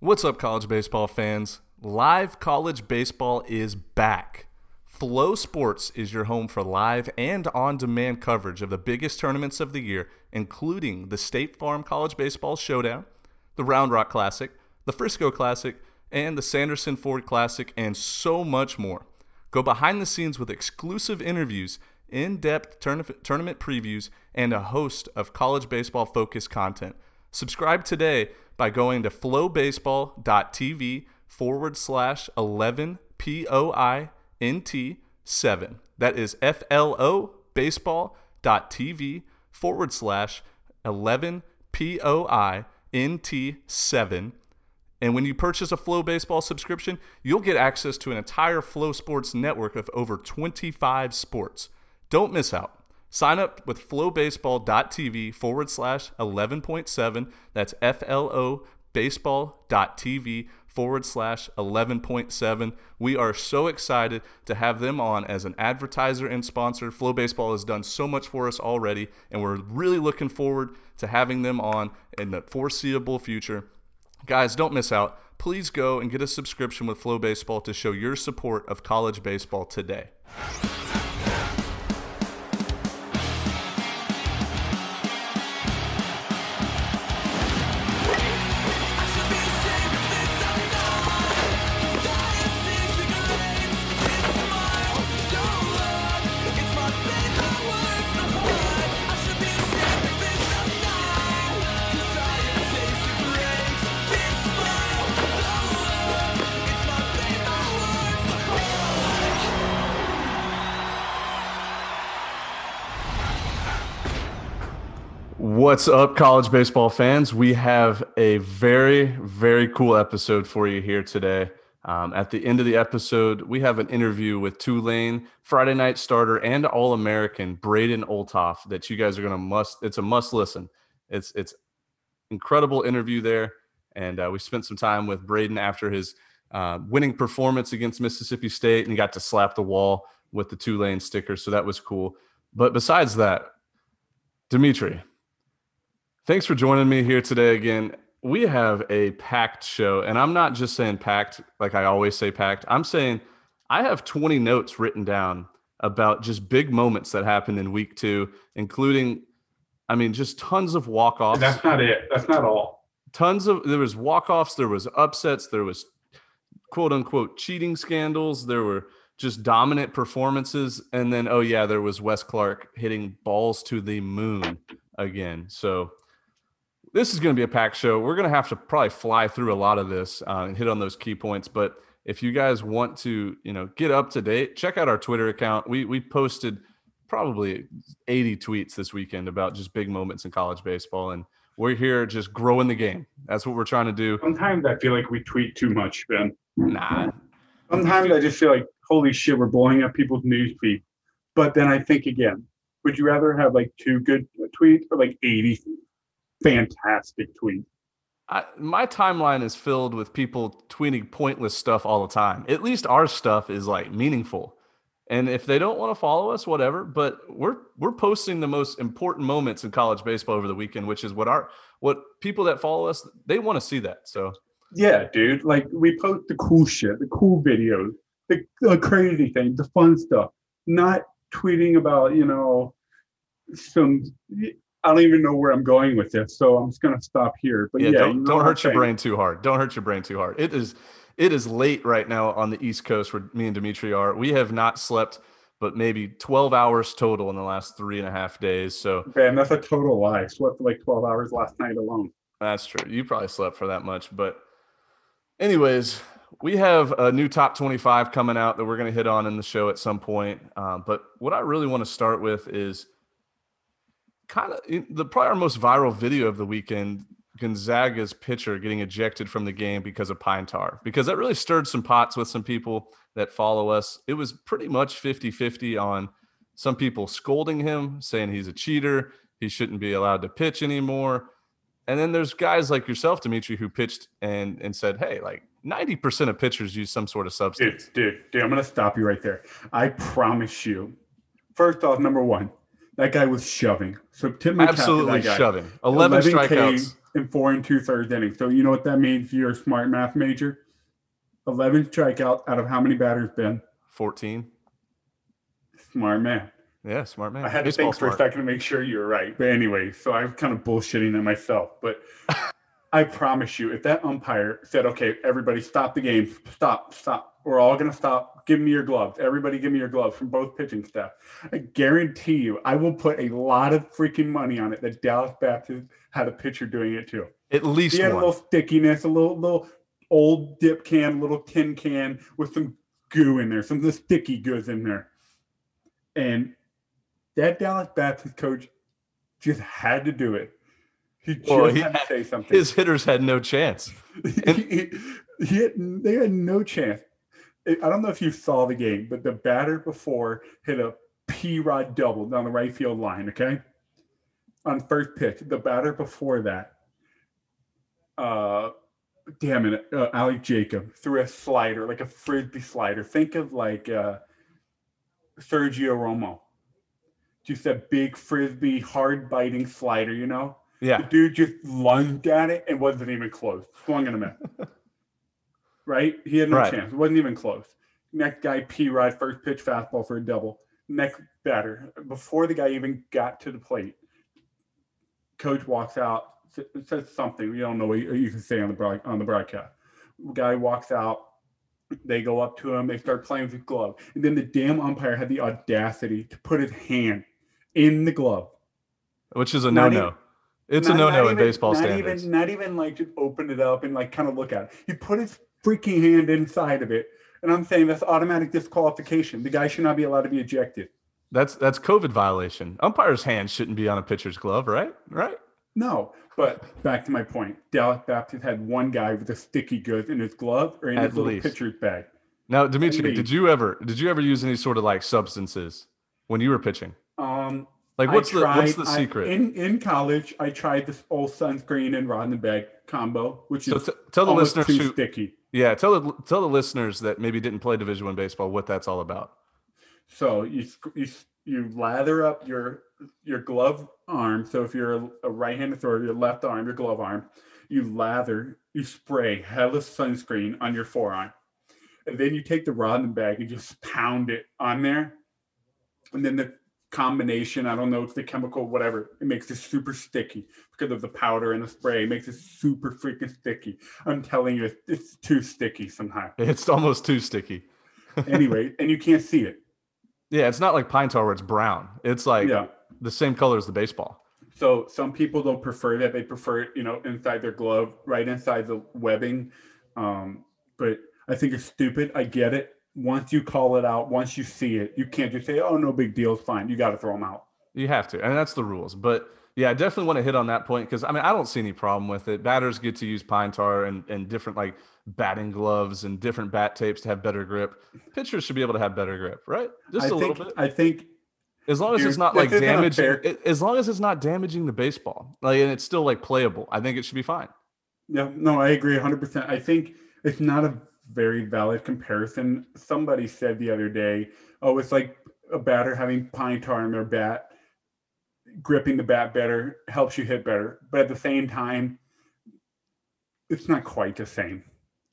What's up, college baseball fans? Live college baseball is back. FloSports is your home for live and on demand coverage of the biggest tournaments of the year, including the State Farm College Baseball Showdown, the Round Rock Classic, the Frisco Classic, and the Sanderson Ford Classic, and so much more. Go behind the scenes with exclusive interviews, in depth tournament previews, and a host of college baseball focused content. Subscribe today by going to flobaseball.tv forward slash 11 POINT 7. That is F L O baseball.tv forward slash 11 POINT 7. And when you purchase a FloBaseball subscription, you'll get access to an entire FloSports network of over 25 sports. Don't miss out. Sign up with flobaseball.tv forward slash 11.7. That's F L O baseball.tv forward slash 11.7. We are so excited to have them on as an advertiser and sponsor. FloBaseball has done so much for us already, and we're really looking forward to having them on in the foreseeable future. Guys, don't miss out. Please go and get a subscription with FloBaseball to show your support of college baseball today. What's up, college baseball fans? We have a very, very cool episode for you here today. Um, at the end of the episode, we have an interview with Tulane Friday night starter and All American Braden Olthoff that you guys are gonna must. It's a must listen. It's it's incredible interview there, and uh, we spent some time with Braden after his uh, winning performance against Mississippi State, and he got to slap the wall with the Tulane sticker, so that was cool. But besides that, Dimitri, Thanks for joining me here today again. We have a packed show, and I'm not just saying packed like I always say packed. I'm saying I have 20 notes written down about just big moments that happened in week two, including, I mean, just tons of walk offs. That's not it. That's not all. Tons of, there was walk offs, there was upsets, there was quote unquote cheating scandals, there were just dominant performances. And then, oh, yeah, there was Wes Clarke hitting balls to the moon again. So, this is going to be a packed show. We're going to have to probably fly through a lot of this uh, and hit on those key points. But if you guys want to, you know, get up to date, check out our Twitter account. We we posted probably 80 tweets this weekend about just big moments in college baseball, and we're here just growing the game. That's what we're trying to do. Sometimes I feel like we tweet too much, Ben. Nah. Sometimes I just feel like, holy shit, we're blowing up people's news feed. But then I think again, would you rather have like two good tweets or like 80 fantastic tweet. I, my timeline is filled with people tweeting pointless stuff all the time. At least our stuff is like meaningful. And if they don't want to follow us, whatever. But we're we're posting the most important moments in college baseball over the weekend, which is what our what people that follow us they want to see that. So yeah, dude. Like we post the cool shit, the cool videos, the, the crazy things, the fun stuff. Not tweeting about you know some I don't even know where I'm going with this, so I'm just going to stop here. But yeah, yeah don't, you know don't hurt your brain too hard. Don't hurt your brain too hard. It is it is late right now on the East Coast where me and Dimitri are. We have not slept but maybe 12 hours total in the last three and a half days. So man, that's a total lie. I slept like 12 hours last night alone. That's true. You probably slept for that much, but anyways, we have a new top 25 coming out that we're going to hit on in the show at some point. Um, but what I really want to start with is kind of the probably our most viral video of the weekend Gonzaga's pitcher getting ejected from the game because of pine tar, because that really stirred some pots with some people that follow us. It was pretty much 50 50 on some people scolding him, saying he's a cheater, he shouldn't be allowed to pitch anymore. And then there's guys like yourself, Dimitri, who pitched and and said, hey, like 90% of pitchers use some sort of substance. Dude, dude, dude, I'm going to stop you right there. I promise you. First off, number one, that guy was shoving. So Tim absolutely shoving. 11, 11 strikeouts. in four and two thirds innings. So you know what that means? You're a smart math major. Eleven strikeouts out of how many batters? Ben, 14. smart man. Yeah, smart man. I had to think for a second to make sure you were right. But anyway, so I'm kind of bullshitting at myself. But I promise you, if that umpire said, okay, everybody stop the game, stop, stop, we're all going to stop, give me your gloves. Everybody give me your gloves from both pitching staff. I guarantee you, I will put a lot of freaking money on it that Dallas Baptist had a pitcher doing it too. At least He had a little stickiness, a little, little old dip can, little tin can with some goo in there, some of the sticky goods in there. And that Dallas Baptist coach just had to do it. He just Well, he had to had- say something. His hitters had no chance. he, he had, they had no chance. I don't know if you saw the game, but the batter before hit a P rod double down the right field line, okay? On first pitch. The batter before that, uh, damn it, uh, Alek Jacob threw a slider, like a frisbee slider. Think of like uh, Sergio Romo. Just a big frisbee, hard biting slider, you know? The Yeah. dude just lunged at it and wasn't even close. Swung and a miss. right? He had no Right. chance. It wasn't even close. Next guy, P Rod, first pitch fastball for a double. Next batter, before the guy even got to the plate, coach walks out, says something. We don't know what you can say on the broad, on the broadcast. Guy walks out. They go up to him. They start playing with his glove, and then the damn umpire had the audacity to put his hand in the glove. Which is a Not no no. It's a no no in baseball not standards. Even, not even like just open it up and like kind of look at it. He put his freaking hand inside of it. And I'm saying that's automatic disqualification. The guy should not be allowed to be ejected. That's that's COVID violation. Umpire's hand shouldn't be on a pitcher's glove, right? Right? No. But back to my point. Dallas Baptist had one guy with a sticky goods in his glove or in At his little pitcher's bag. Now, Dimitri, did you ever did you ever use any sort of like substances when you were pitching? Um, Like I what's the what's tried- the I- secret? in in college, I tried this old sunscreen and rod in the bag combo, which so is t- tell the listeners too who sticky. yeah tell the tell the listeners that maybe didn't play Division One baseball what that's all about. So you you you lather up your your glove arm. So if you're a, a right-handed thrower, your left arm, your glove arm, you lather, you spray hella sunscreen on your forearm, and then you take the rosin bag and just pound it on there, and then the combination i don't know it's the chemical whatever it makes it super sticky because of the powder and the spray it makes it super freaking sticky i'm telling you it's, too sticky somehow It's almost too sticky. anyway and you can't see it Yeah, it's not like pine tar where it's brown. It's like yeah the same color as the baseball. So some people don't prefer that. They prefer it, you know, inside their glove, right inside the webbing. Um, but I think it's stupid. I get it. Once you call it out, once you see it, you can't just say, "Oh, no big deal, it's fine." You got to throw them out. You have to, and that's the rules. But yeah, I definitely want to hit on that point because I mean I don't see any problem with it. Batters get to use pine tar and, and different like batting gloves and different bat tapes to have better grip. Pitchers should be able to have better grip, right? Just I a think. little bit. I think. As long as it's not like damaging, as long as it's not damaging the baseball, like and it's still like playable, I think it should be fine. Yeah. No, I agree 100. percent I think it's not a very valid comparison. Somebody said the other day, "Oh, it's like a batter having pine tar in their bat." gripping the bat better helps you hit better but at the same time it's not quite the same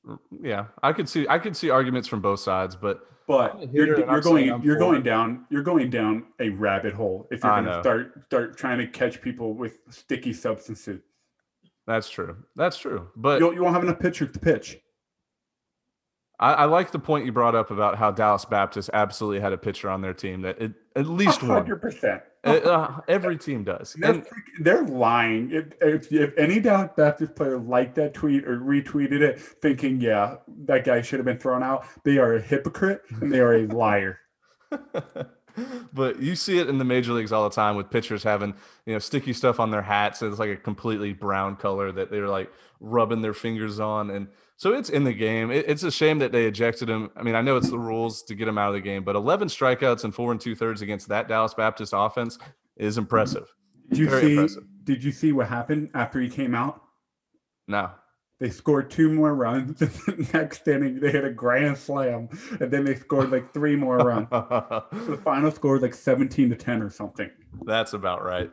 mm, Yeah, I could see I could see arguments from both sides, but but you're, you're going you're going down you're going down a rabbit hole if you're going to start start trying to catch people with sticky substances that's true. That's true. But you'll, you won't have enough pitchers to pitch I, I like the point you brought up about how Dallas Baptist absolutely had a pitcher on their team that it, at least one. 100% Uh, uh, every team does. They're, And they're lying. If, if, if any Dallas Baptist player liked that tweet or retweeted it, thinking, yeah, that guy should have been thrown out, they are a hypocrite and they are a liar. but you see it in the major leagues all the time with pitchers having you know sticky stuff on their hats. It's like a completely brown color that they're like rubbing their fingers on, and so it's in the game. It, it's a shame that they ejected him. I mean, I know it's the rules to get him out of the game, but 11 strikeouts and four and two thirds against that Dallas Baptist offense is impressive. Did you Very see? impressive. Did you see what happened after he came out? No, They scored two more runs. the next inning, they hit a grand slam, and then they scored like three more runs. The final score was like seventeen to ten or something. That's about right.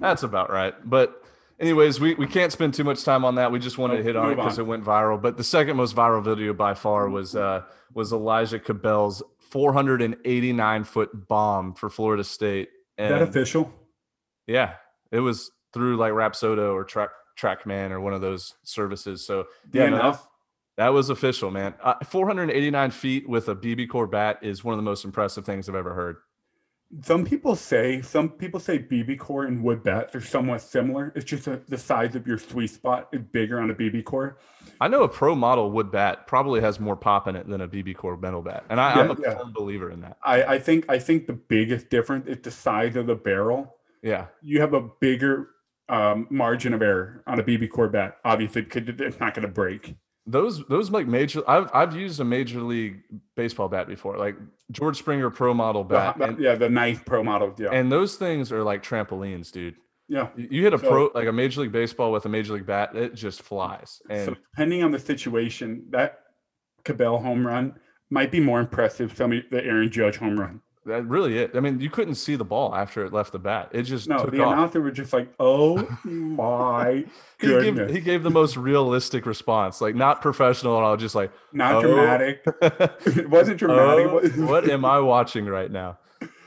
That's about right. But Anyways, we, we can't spend too much time on that. We just wanted to hit on it because it went viral. But the second most viral video by far was uh, was Elijah Cabell's 489 foot bomb for Florida State. Is that official? yeah, it was through like Rapsodo or Track Trackman or one of those services. So yeah, no, that, that was official, man. Uh, 489 feet with a BB core bat is one of the most impressive things I've ever heard. Some people say some people say BB core and wood bats are somewhat similar. It's just a, the size of your sweet spot is bigger on a BB core. I know a pro model wood bat probably has more pop in it than a BB core metal bat, and I, Yeah, I'm a yeah. firm believer in that. I, I think I think the biggest difference is the size of the barrel. Yeah, You have a bigger um, margin of error on a BB core bat, obviously, because it's not going to break. Those those like major. I've I've used a major league baseball bat before, like George Springer pro model bat, the- and, yeah, the nice pro model. Yeah, and those things are like trampolines, dude. yeah. You you hit a So- pro like a major league baseball with a major league bat, it just flies. And so depending on the situation, that Cabell home run might be more impressive than the Aaron Judge home run. That really it. I mean, you couldn't see the ball after it left the bat. It just No, took the off. announcer was just like, "Oh my He gave, he gave the most realistic response, like not professional at all, just like Not "Oh." dramatic. It wasn't dramatic. Oh, what am I watching right now?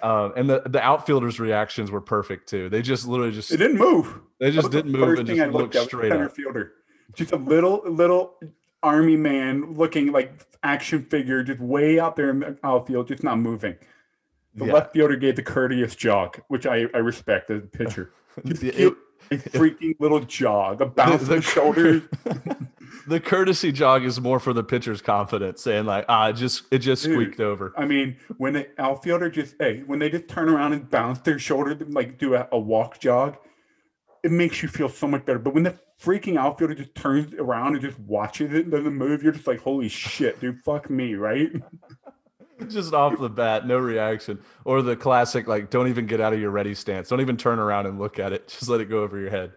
Um, and the, the outfielders' reactions were perfect too. They just literally just It didn't move. they just didn't move first and just I looked at was straight center up. fielder. Just a little, little army man looking like action figure, just way out there in the outfield, just not moving. The Yeah. left fielder gave the courteous jog, which I, I respect as a pitcher. Just It- give a freaking little jog, a bounce the, of the shoulders. the courtesy jog is more for the pitcher's confidence, saying like, ah, it just it just Dude. squeaked over. I mean, when the outfielder just hey, when they just turn around and bounce their shoulder, like do a, a walk jog, it makes you feel so much better. But when the freaking outfielder just turns around and just watches it and doesn't move, you're just like, holy shit, dude, fuck me, right? just off the bat, no reaction. Or the classic, like, don't even get out of your ready stance. Don't even turn around and look at it. Just let it go over your head.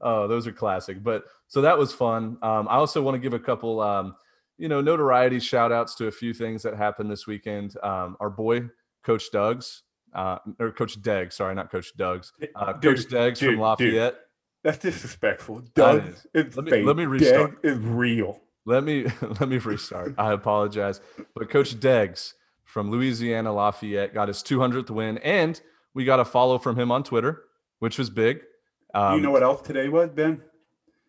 Oh, those are classic. But so that was fun. Um, I also want to give a couple, um, you know, notoriety shout outs to a few things that happened this weekend. Um, our boy, Coach Doug's, uh, or Coach Degg, sorry, not Coach Doug's, uh, Dude, Coach Deggs dude, from dude. Lafayette. That's disrespectful. Doug is. Let me- fake. let me restart. Deg is real. Let me let me restart. I apologize. But Coach Deggs from Louisiana Lafayette got his 200th win, and we got a follow from him on Twitter, which was big. Um, you know what else today was, Ben?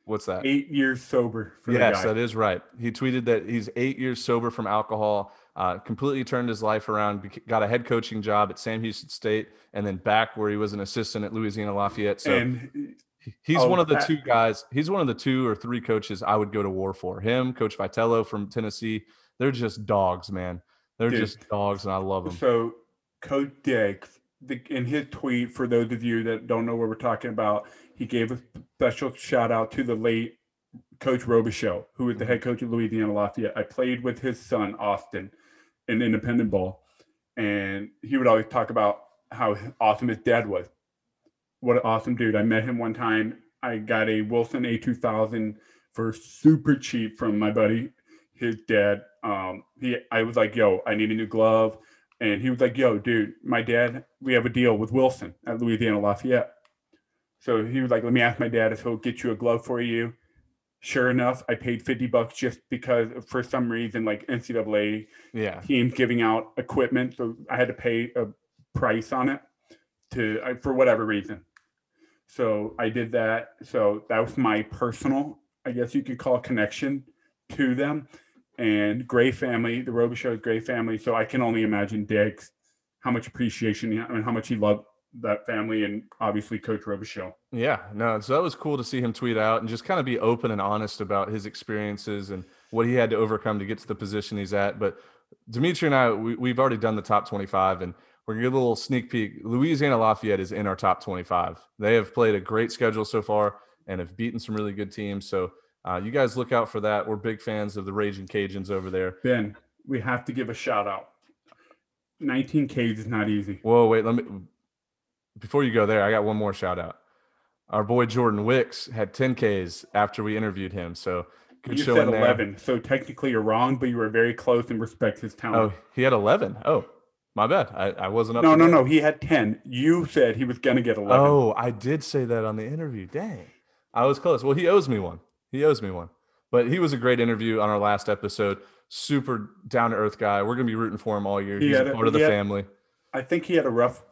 What's that? Eight years sober for yes, that is right. He tweeted that he's eight years sober from alcohol, uh, completely turned his life around, got a head coaching job at Sam Houston State, and then back where he was an assistant at Louisiana Lafayette. So and He's Oh, one of the that- two guys. He's one of the two or three coaches I would go to war for. Him, Coach Vitello from Tennessee. They're just dogs, man. They're Dude. just dogs, and I love them. So, Coach Deggs, the, in his tweet, for those of you that don't know what we're talking about, he gave a special shout out to the late Coach Robichaux, who was the head mm-hmm. coach of Louisiana Lafayette. I played with his son, Austin, in independent ball. And he would always talk about how awesome his dad was. What an awesome dude. I met him one time. I got a Wilson A2000 for super cheap from my buddy, his dad. Um, he, I was like, yo, I need a new glove. And he was like, yo, dude, my dad, we have a deal with Wilson at Louisiana Lafayette. So he was like, let me ask my dad if he'll get you a glove for you. Sure enough, I paid 50 bucks just because for some reason, like NCAA Yeah. teams giving out equipment. So I had to pay a price on it to for whatever reason. So I did that. So that was my personal, I guess you could call connection to them. And Gray family, the Robichaux Gray family. So I can only imagine Deggs, how much appreciation, he- I mean, how much he loved that family and obviously Coach Robichaux. Yeah, no. So that was cool to see him tweet out and just kind of be open and honest about his experiences and what he had to overcome to get to the position he's at. But Dimitri and I, we, we've already done the top 25, and we're gonna get a little sneak peek. Louisiana Lafayette is in our top 25. They have played a great schedule so far and have beaten some really good teams. So uh, you guys look out for that. We're big fans of the Raging Cajuns over there. Ben, we have to give a shout out. 19 Ks is not easy. Whoa, wait, let me. Before you go there, I got one more shout out. Our boy Jordan Wicks had 10 Ks after we interviewed him. So good you said in there. 11, so technically you're wrong, but you were very close and respect his talent. Oh, he had 11. Oh, my bad. I, I wasn't up. no, no, date. no. He had 10. You said he was going to get 11. Oh, I did say that on the interview. Dang. I was close. Well, he owes me one. He owes me one. But he was a great interview on our last episode. Super down to earth guy. We're gonna be rooting for him all year. He He's a a- part of the he had- family. I think he had a rough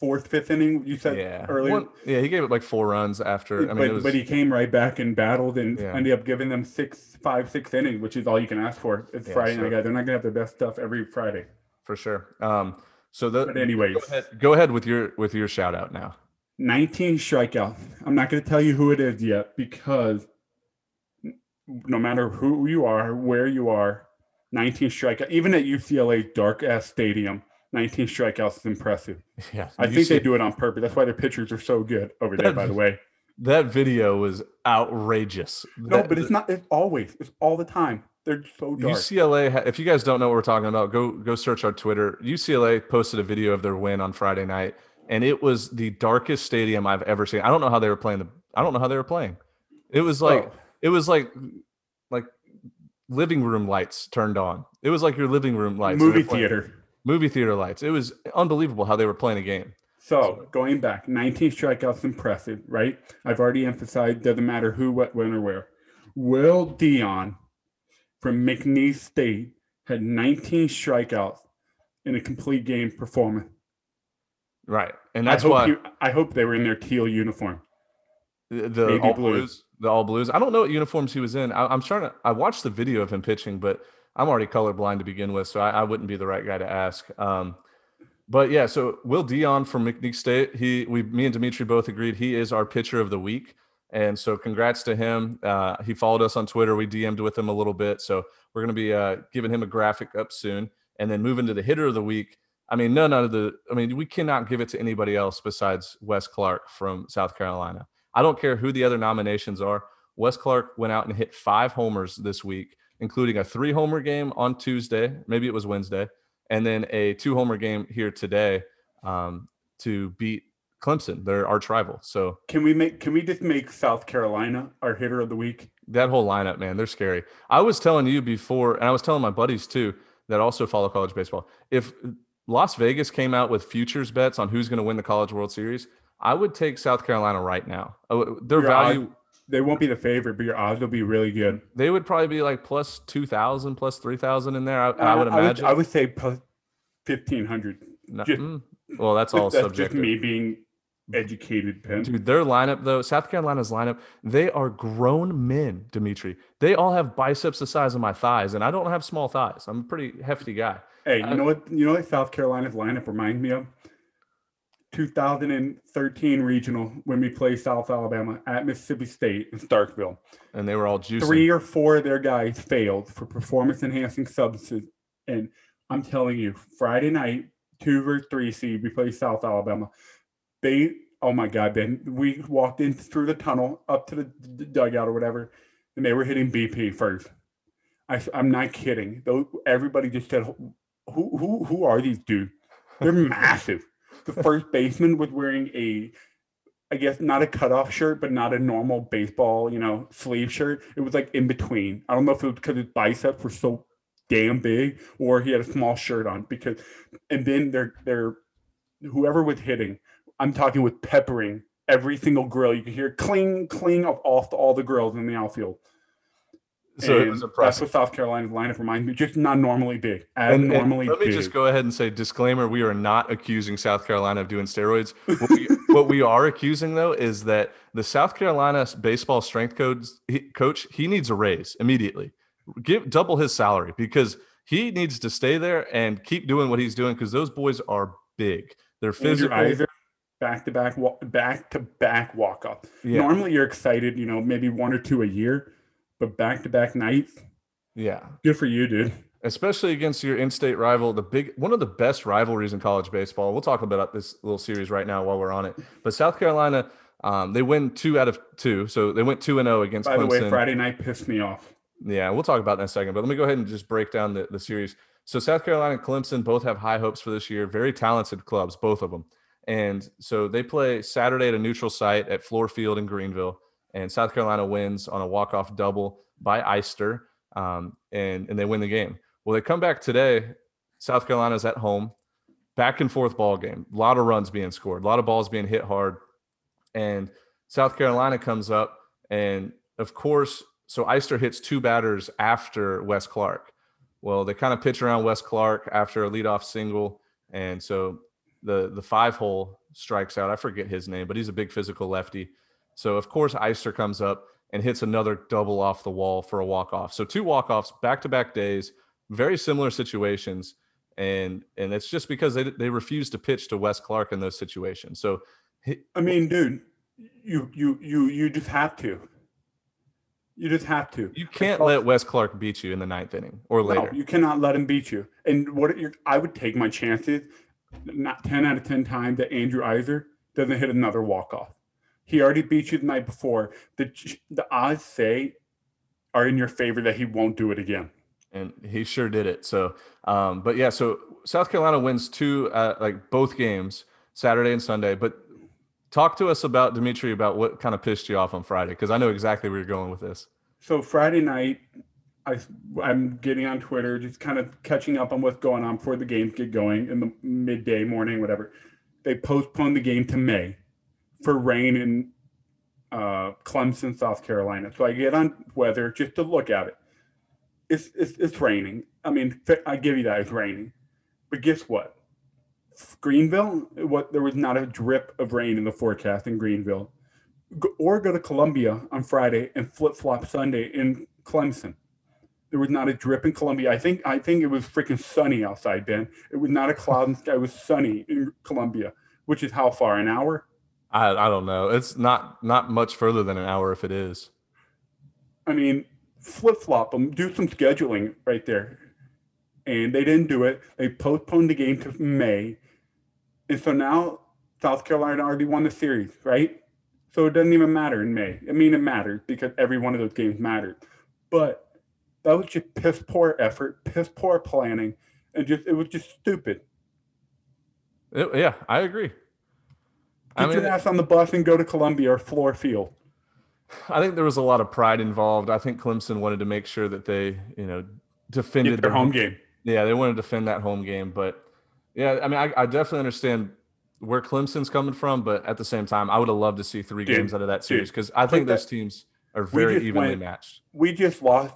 fourth, fifth inning. You said Yeah. earlier. One- yeah, he gave it like four runs after. I mean, but, it was, but he came right back and battled and Yeah. ended up giving them six, five, six innings, which is all you can ask for. It's Yeah, Friday so- night, guys. They're not gonna have their best stuff every Friday. for sure. Um, so the But anyways, go ahead, go ahead with your with your shout out now. 19 strikeouts. I'm not gonna tell you who it is yet because no matter who you are, where you are, 19 strikeouts. Even at UCLA dark ass stadium, 19 strikeouts is impressive. Yeah, I think they do it on purpose. That's why their pitchers are so good over there. By the way, that video was outrageous. no, That- but it's not. It's always. It's all the time. They're so dark. UCLA. If you guys don't know what we're talking about, go go search our Twitter. UCLA posted a video of their win on Friday night, and it was the darkest stadium I've ever seen. I don't know how they were playing the. I don't know how they were playing. It was like Oh. It was like like living room lights turned on. It was like your living room lights. movie playing- theater. Movie theater lights. It was unbelievable how they were playing a game. So going back, 19 strikeouts, impressive, right? I've already emphasized, doesn't matter who, what, when, or where. Will Dion from McNeese State had 19 strikeouts in a complete game performance. Right, and that's I why you- I hope they were in their teal uniform. The, the all blue. blues, the all blues. I don't know what uniforms he was in. I, I'm trying to. I watched the video of him pitching, but I'm already colorblind to begin with, so I, I wouldn't be the right guy to ask. Um, but yeah, so Will Dion from McNeese State. He, we, me and Dimitri both agreed he is our pitcher of the week, and so congrats to him. Uh, he followed us on Twitter. We DM'd with him a little bit, so we're gonna be uh, giving him a graphic up soon, and then moving to the hitter of the week. I mean, none of the. I mean, we cannot give it to anybody else besides Wes Clarke from South Carolina. I don't care who the other nominations are. Wes Clarke went out and hit five homers this week, including a three homer game on Tuesday. Maybe it was Wednesday, and then a two homer game here today um, to beat Clemson, their arch rival. So Can we make? Can we just make South Carolina our hitter of the week? that whole lineup, man, they're scary. I was telling you before, and I was telling my buddies too that also follow college baseball. If Las Vegas came out with futures bets on who's going to win the College World Series, I would take South Carolina right now. Uh, Their Your value, They won't be the favorite, but your odds will be really good. they would probably be like plus 2,000, plus 3,000 in there. I, I would Uh, imagine. I would, say plus 1500. No- ju- mm, well, that's all That's just me being educated, Penn. Dude, their lineup though, South Carolina's lineup, they are grown men, Dimitri. They all have biceps the size of my thighs, and I don't have small thighs. I'm a pretty hefty guy. Hey, you I- know what? You know what South Carolina's lineup reminds me of? 2013 regional when we played South Alabama at Mississippi State in Starkville. And they were all juicing. Three or four of their guys failed for performance enhancing substances. And I'm telling you, Friday night, two or three seed, we played South Alabama. They, oh my God, Ben, we walked in through the tunnel up to the dugout or whatever, and they were hitting BP first. I, am not kidding. Though everybody just said, "Who, who, who are these dudes? They're massive." The first baseman was wearing a, I guess not a cutoff shirt, but not a normal baseball, you know, sleeve shirt. It was like in between. I don't know if it was because his biceps were so damn big, or he had a small shirt on. Because, and then they're they're whoever was hitting. I'm talking with peppering every single grill. You could hear cling, cling of off all the grills in the outfield. So it And was That's impressive. what South Carolina's lineup reminds me. Just not normally big. And, and Abnormally let me big. just go ahead and say disclaimer: we are not accusing South Carolina of doing steroids. What we, what we are accusing, though, is that the South Carolina baseball strength coach, he, coach he needs a raise immediately. Give double his salary because he needs to stay there and keep doing what he's doing because those boys are big. They're physical. Back to back, back to back walk up. Yeah, Normally you're excited, you know, maybe one or two a year, but back to back nights, yeah. good for you, dude. especially against your in-state rival, the big one of the best rivalries in college baseball. We'll talk about this little series right now while we're on it. But South Carolina, um, they win two out of two, so they went two and zero against By the way, Friday night pissed me off. Yeah, we'll talk about that in a second. But let me go ahead and just break down the, the series. So South Carolina and Clemson both have high hopes for this year. Very talented clubs, both of them. And so they play Saturday at a neutral site at Fluor Field in Greenville. And South Carolina wins on a walk-off double by Eyster, um, and and they win the game. Well, they come back today. South Carolina's at home, back and forth ball game. A lot of runs being scored, a lot of balls being hit hard, and South Carolina comes up And of course, so Eyster hits two batters after Wes Clarke. Well, they kind of pitch around Wes Clarke after a leadoff single. And so the the five hole strikes out. I forget his name, but he's a big physical lefty. So of course Eyster comes up and hits another double off the wall for a walk off. So two walk offs back to back days, very similar situations, and and it's just because they they refuse to pitch to Wes Clarke in those situations. So he, I mean, dude, you you you you just have to. You just have to. You can't let Wes Clarke beat you in the ninth inning or later. No, you cannot let him beat you. And what I would take my chances, not ten out of ten times that Andrew Eyster doesn't hit another walk off. He already beat you the night before. The the odds say are in your favor that he won't do it again. And he sure did it. So, um, but yeah, so South Carolina wins two, uh, like both games, Saturday and Sunday. But talk to us about Dimitri about what kind of pissed you off on Friday, because I know exactly where you're going with this. So Friday night, I I'm getting on Twitter, just kind of catching up on what's going on before the games get going in the midday morning, whatever. They postponed the game to May for rain in uh, Clemson, South Carolina. So I get on weather just to look at it. It's, it's, it's raining. I mean, I give you that it's raining. But guess what? Greenville, what there was not a drip of rain in the forecast in Greenville. Or go to Columbia on Friday and flip flop Sunday in Clemson. There was not a drip in Columbia. I think I think it was freaking sunny outside, Ben. It was not a cloud in the sky. It was sunny in Columbia, which is how far? An hour? I I don't know. It's not not much further than an hour if it is. I mean, flip flop them, do some scheduling right there. And they didn't do it. They postponed the game to May. And so now South Carolina already won the series, right? So it doesn't even matter in May. I mean, it matters because every one of those games mattered. But that was just piss poor effort, piss poor planning, and just it was just stupid. It, yeah, I agree. Get I mean, your ass on the bus and go to Columbia or Fluor Field. I think there was a lot of pride involved. I think Clemson wanted to make sure that they, you know, defended their home game. Yeah, they wanted to defend that home game. But yeah, I mean, I, I, definitely understand where Clemson's coming from, but at the same time, I would have loved to see three dude, games out of that series because I think those teams are very evenly went, matched. We just lost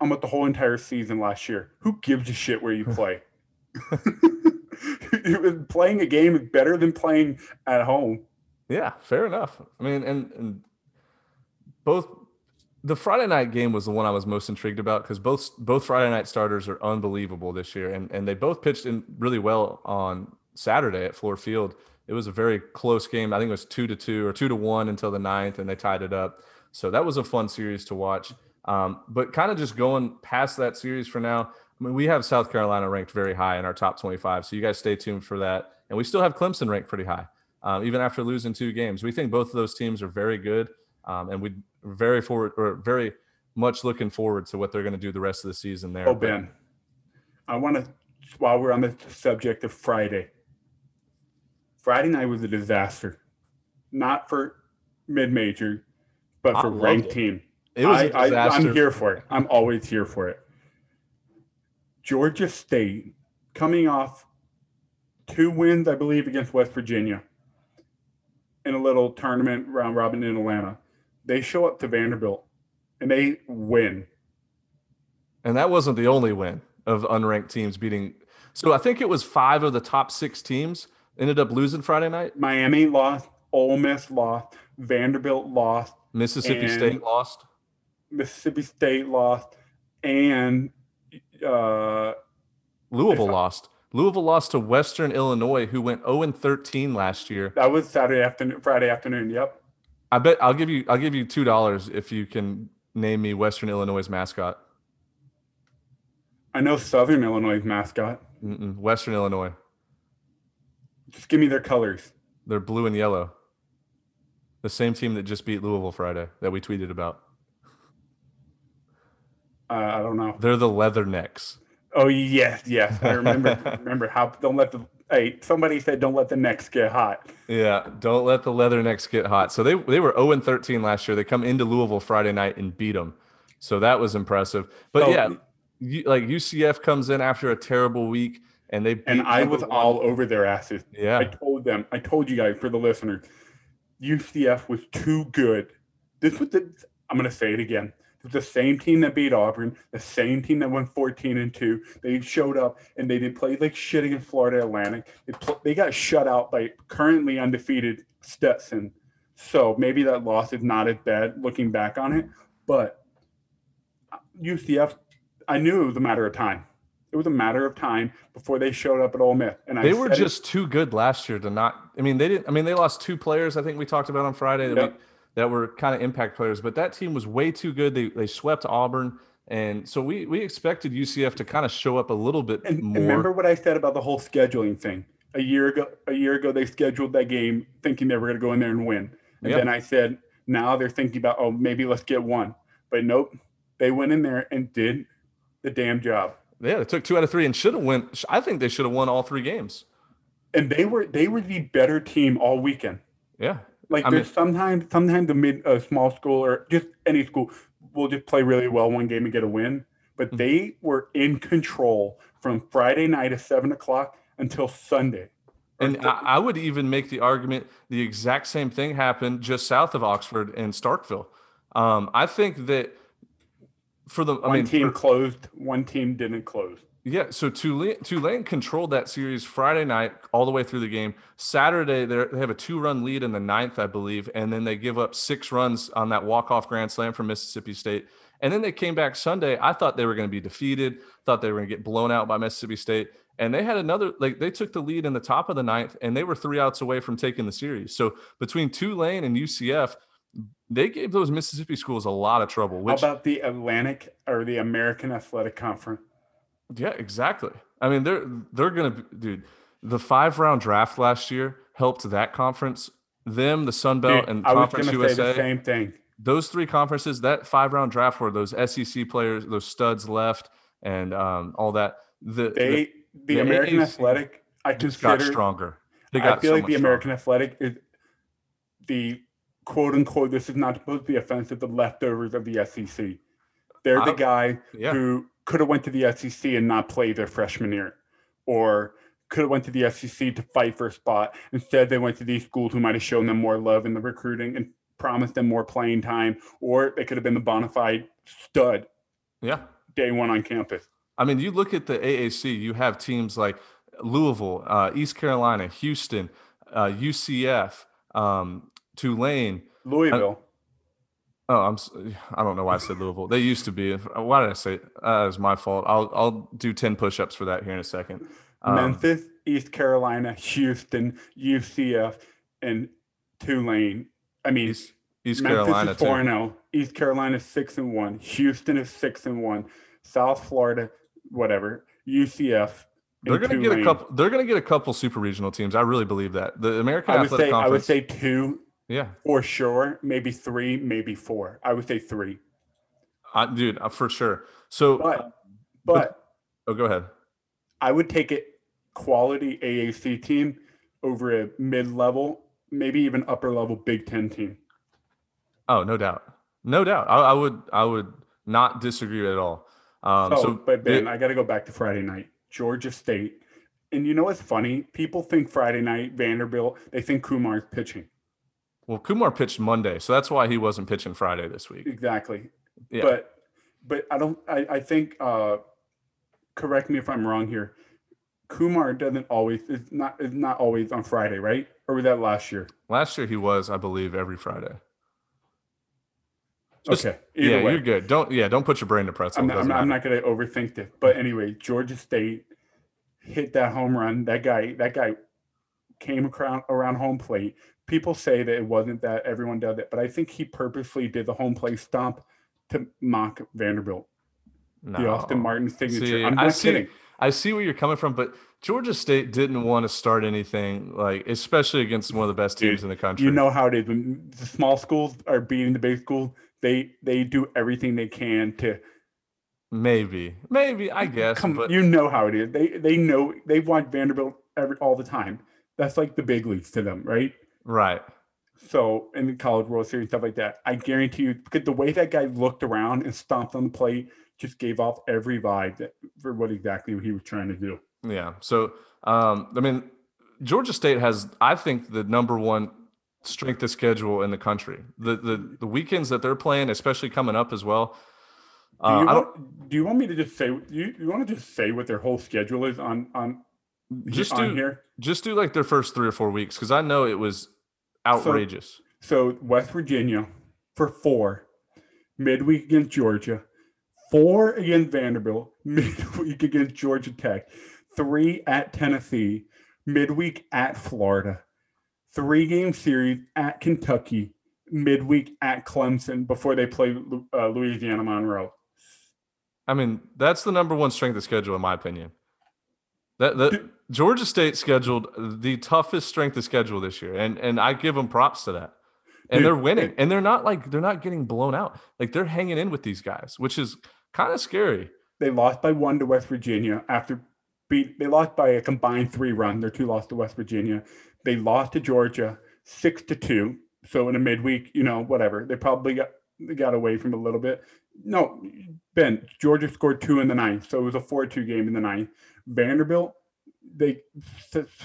almost the whole entire season last year. Who gives a shit where you play? playing a game is better than playing at home. Yeah, fair enough. I mean, and, and both the Friday night game was the one I was most intrigued about because both both Friday night starters are unbelievable this year, and and they both pitched in really well on Saturday at Fluor Field. It was a very close game. I think it was two to two or two to one until the ninth, and they tied it up. So that was a fun series to watch. Um, but kind of just going past that series for now, mean, we have South Carolina ranked very high in our top 25. So you guys stay tuned for that. And we still have Clemson ranked pretty high, um, even after losing two games. We think both of those teams are very good. Um, and we very forward or very much looking forward to what they're going to do the rest of the season there. Oh, Ben, I want to, while we're on the subject of Friday, Friday night was a disaster. Not for mid major, but for ranked it. team. It was I, I, I'm here for it. I'm always here for it. Georgia State coming off two wins, I believe, against West Virginia in a little tournament round robin in Atlanta. They show up to Vanderbilt and they win. And that wasn't the only win of unranked teams beating. So I think it was five of the top six teams ended up losing Friday night. Miami lost, Ole Miss lost, Vanderbilt lost, Mississippi State lost, Mississippi State lost, and uh, Louisville lost. Louisville lost to Western Illinois, who went 0 and 13 last year. That was Saturday afternoon, Friday afternoon. Yep. I bet I'll give you I'll give you two dollars if you can name me Western Illinois' mascot. I know Southern Illinois' mascot. Mm-mm, Western Illinois. Just give me their colors. They're blue and yellow. The same team that just beat Louisville Friday that we tweeted about. Uh, I don't know. They're the Leathernecks. Oh yes, yes. I remember. remember how? Don't let the hey. Somebody said don't let the necks get hot. Yeah, don't let the Leathernecks get hot. So they they were zero oh and thirteen last year. They come into Louisville Friday night and beat them. So that was impressive. But yeah, you, like UCF comes in after a terrible week and they and I was all over their asses. Yeah, I told them. I told you guys for the listeners, UCF was too good this was the. I'm going to say it again. It's the same team that beat Auburn, the same team that went 14 and two. They showed up and they did play like shit against Florida Atlantic. They, pl- they got shut out by currently undefeated Stetson. So maybe that loss is not as bad looking back on it, but UCF, I knew it was a matter of time. It was a matter of time before they showed up at Ole Miss, and they I were just it, too good last year to not. I mean, they didn't. I mean, they lost two players. I think we talked about on Friday yep. we, that were kind of impact players, but that team was way too good. They they swept Auburn. And so we we expected UCF to kind of show up a little bit and, more. Remember what I said about the whole scheduling thing. A year ago, a year ago, they scheduled that game thinking they were going to go in there and win. And yep. then I said, now they're thinking about, oh, maybe let's get one. But nope, they went in there and did the damn job. Yeah, they took two out of three and should have won. I think they should have won all three games. And they were they were the better team all weekend. Yeah, like I there's mean, sometimes sometimes the mid uh, small school or just any school will just play really well one game and get a win, but mm-hmm. they were in control from Friday night at seven o'clock until Sunday. And I, would even make the argument the exact same thing happened just south of Oxford in Starkville. Um, I think that for the one I mean, team for, closed, one team didn't close. Yeah, so Tulane, Tulane controlled that series Friday night all the way through the game. Saturday, they have a two-run lead in the ninth, I believe, and then they give up six runs on that walk-off grand slam from Mississippi State. And then they came back Sunday. I thought they were going to be defeated. Thought they were going to get blown out by Mississippi State. And they had another, like they took the lead in the top of the ninth, and they were three outs away from taking the series. So between Tulane and UCF, they gave those Mississippi schools a lot of trouble. Which, How about the Atlantic or the American Athletic Conference? Yeah, exactly. I mean, they're they're gonna, dude. The five round draft last year helped that conference. Them, the Sun Belt, dude, and I Conference USA. same thing. Those three conferences, that five round draft where those SEC players, those studs left, and um, all that. The they the, the, American AAC Athletic, I just got stronger. They got I feel so like the American Athletic is the quote unquote. This is not supposed to be offensive. The leftovers of the SEC. They're the guy yeah. who could have went to the SEC and not played their freshman year, or could have went to the SEC to fight for a spot. Instead, they went to these schools who might have shown them more love in the recruiting and promised them more playing time, or they could have been the bona fide stud. Yeah, day one on campus. I mean, you look at the AAC. You have teams like Louisville, uh, East Carolina, Houston, uh, UCF, um, Tulane, Louisville. Uh, Oh, I'm. I don't know why I said Louisville. They used to be. Why did I say? It? Uh, was my fault. I'll I'll do ten push-ups for that here in a second. Um, Memphis, East Carolina, Houston, UCF, and Tulane. I mean, East, East Memphis Carolina is four and zero. Oh. East Carolina is six and one. Houston is six and one. South Florida, whatever. UCF. They're going to get a couple. They're going to get a couple super regional teams. I really believe that the American I would Athletic say, Conference. I would say two yeah. For sure. Maybe three, maybe four. I would say three. Uh, dude, uh, for sure. So, but, but, but, oh, go ahead. I would take it quality AAC team over a mid level, maybe even upper level Big Ten team. Oh, no doubt. No doubt. I, I would, I would not disagree at all. Um, so, so, but Ben, it, I got to go back to Friday night. Georgia State. And you know what's funny? People think Friday night Vanderbilt, they think Kumar's pitching. Well, Kumar pitched Monday, so that's why he wasn't pitching Friday this week. Exactly. Yeah. But but I don't I, I think uh correct me if I'm wrong here. Kumar doesn't always is not is not always on Friday, right? Or was that last year? Last year he was, I believe, every Friday. Just, okay. yeah, way. you're good. Don't yeah, don't put your brain to pretzel. I'm not, I'm not, I'm not going to overthink this. But anyway, Georgia State hit that home run. That guy that guy came around around home plate, people say that it wasn't that everyone does it, but I think he purposely did the home play stomp to mock Vanderbilt. No. The Austin Martin signature. See, I'm not I see, kidding. I see where you're coming from, but Georgia State didn't want to start anything like, especially against one of the best teams Dude, in the country. You know how it is when the small schools are beating the big schools. They they do everything they can to. Maybe, maybe I guess. Come, but you know how it is. They they know they want Vanderbilt every all the time. That's like the big leagues to them, right? Right. So in the College World Series stuff like that, I guarantee you, because the way that guy looked around and stomped on the plate just gave off every vibe that, for what exactly he was trying to do. Yeah. So um, I mean, Georgia State has, I think, the number one strength of schedule in the country. The the the weekends that they're playing, especially coming up as well. Do Uh, you, I don't want, do you want me to just say you, you want to just say what their whole schedule is on on just do here? just do like their first three or four weeks because I know it was outrageous. So West Virginia for four, midweek against Georgia, four against Vanderbilt, midweek against Georgia Tech, three at Tennessee, midweek at Florida, three game series at Kentucky, midweek at Clemson before they play uh, Louisiana Monroe. I mean, that's the number one strength of schedule in my opinion. That that. Georgia State scheduled the toughest strength of schedule this year, and and I give them props to that. And Dude, they're winning, and they're not like they're not getting blown out. Like they're hanging in with these guys, which is kind of scary. They lost by one to West Virginia after beat. They lost by a combined three run. Their two lost to West Virginia. They lost to Georgia six to two. So in a midweek, you know, whatever. They probably got they got away from a little bit. No, Ben. Georgia scored two in the ninth, so it was a four-two game in the ninth. Vanderbilt, they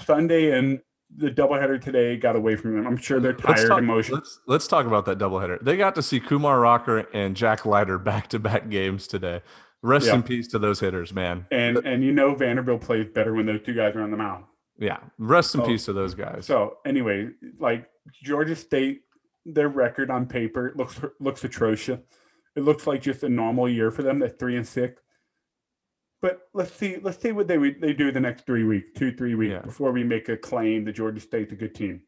Sunday and the doubleheader today got away from them. I'm sure they're Let's tired talk, emotionally. let's let's talk about that doubleheader. They got to see Kumar Rocker and Jack Leiter back to back games today. Rest Yeah. in peace to those hitters, man. And and you know Vanderbilt plays better when those two guys are on the mound. Yeah, rest in Oh, peace to those guys. So anyway, like Georgia State, their record on paper looks looks atrocious. It looks like just a normal year for them. They're three and six. But let's see, let's see what they would- they do the next three weeks, two three weeks Yeah. before we make a claim that Georgia State's a good team.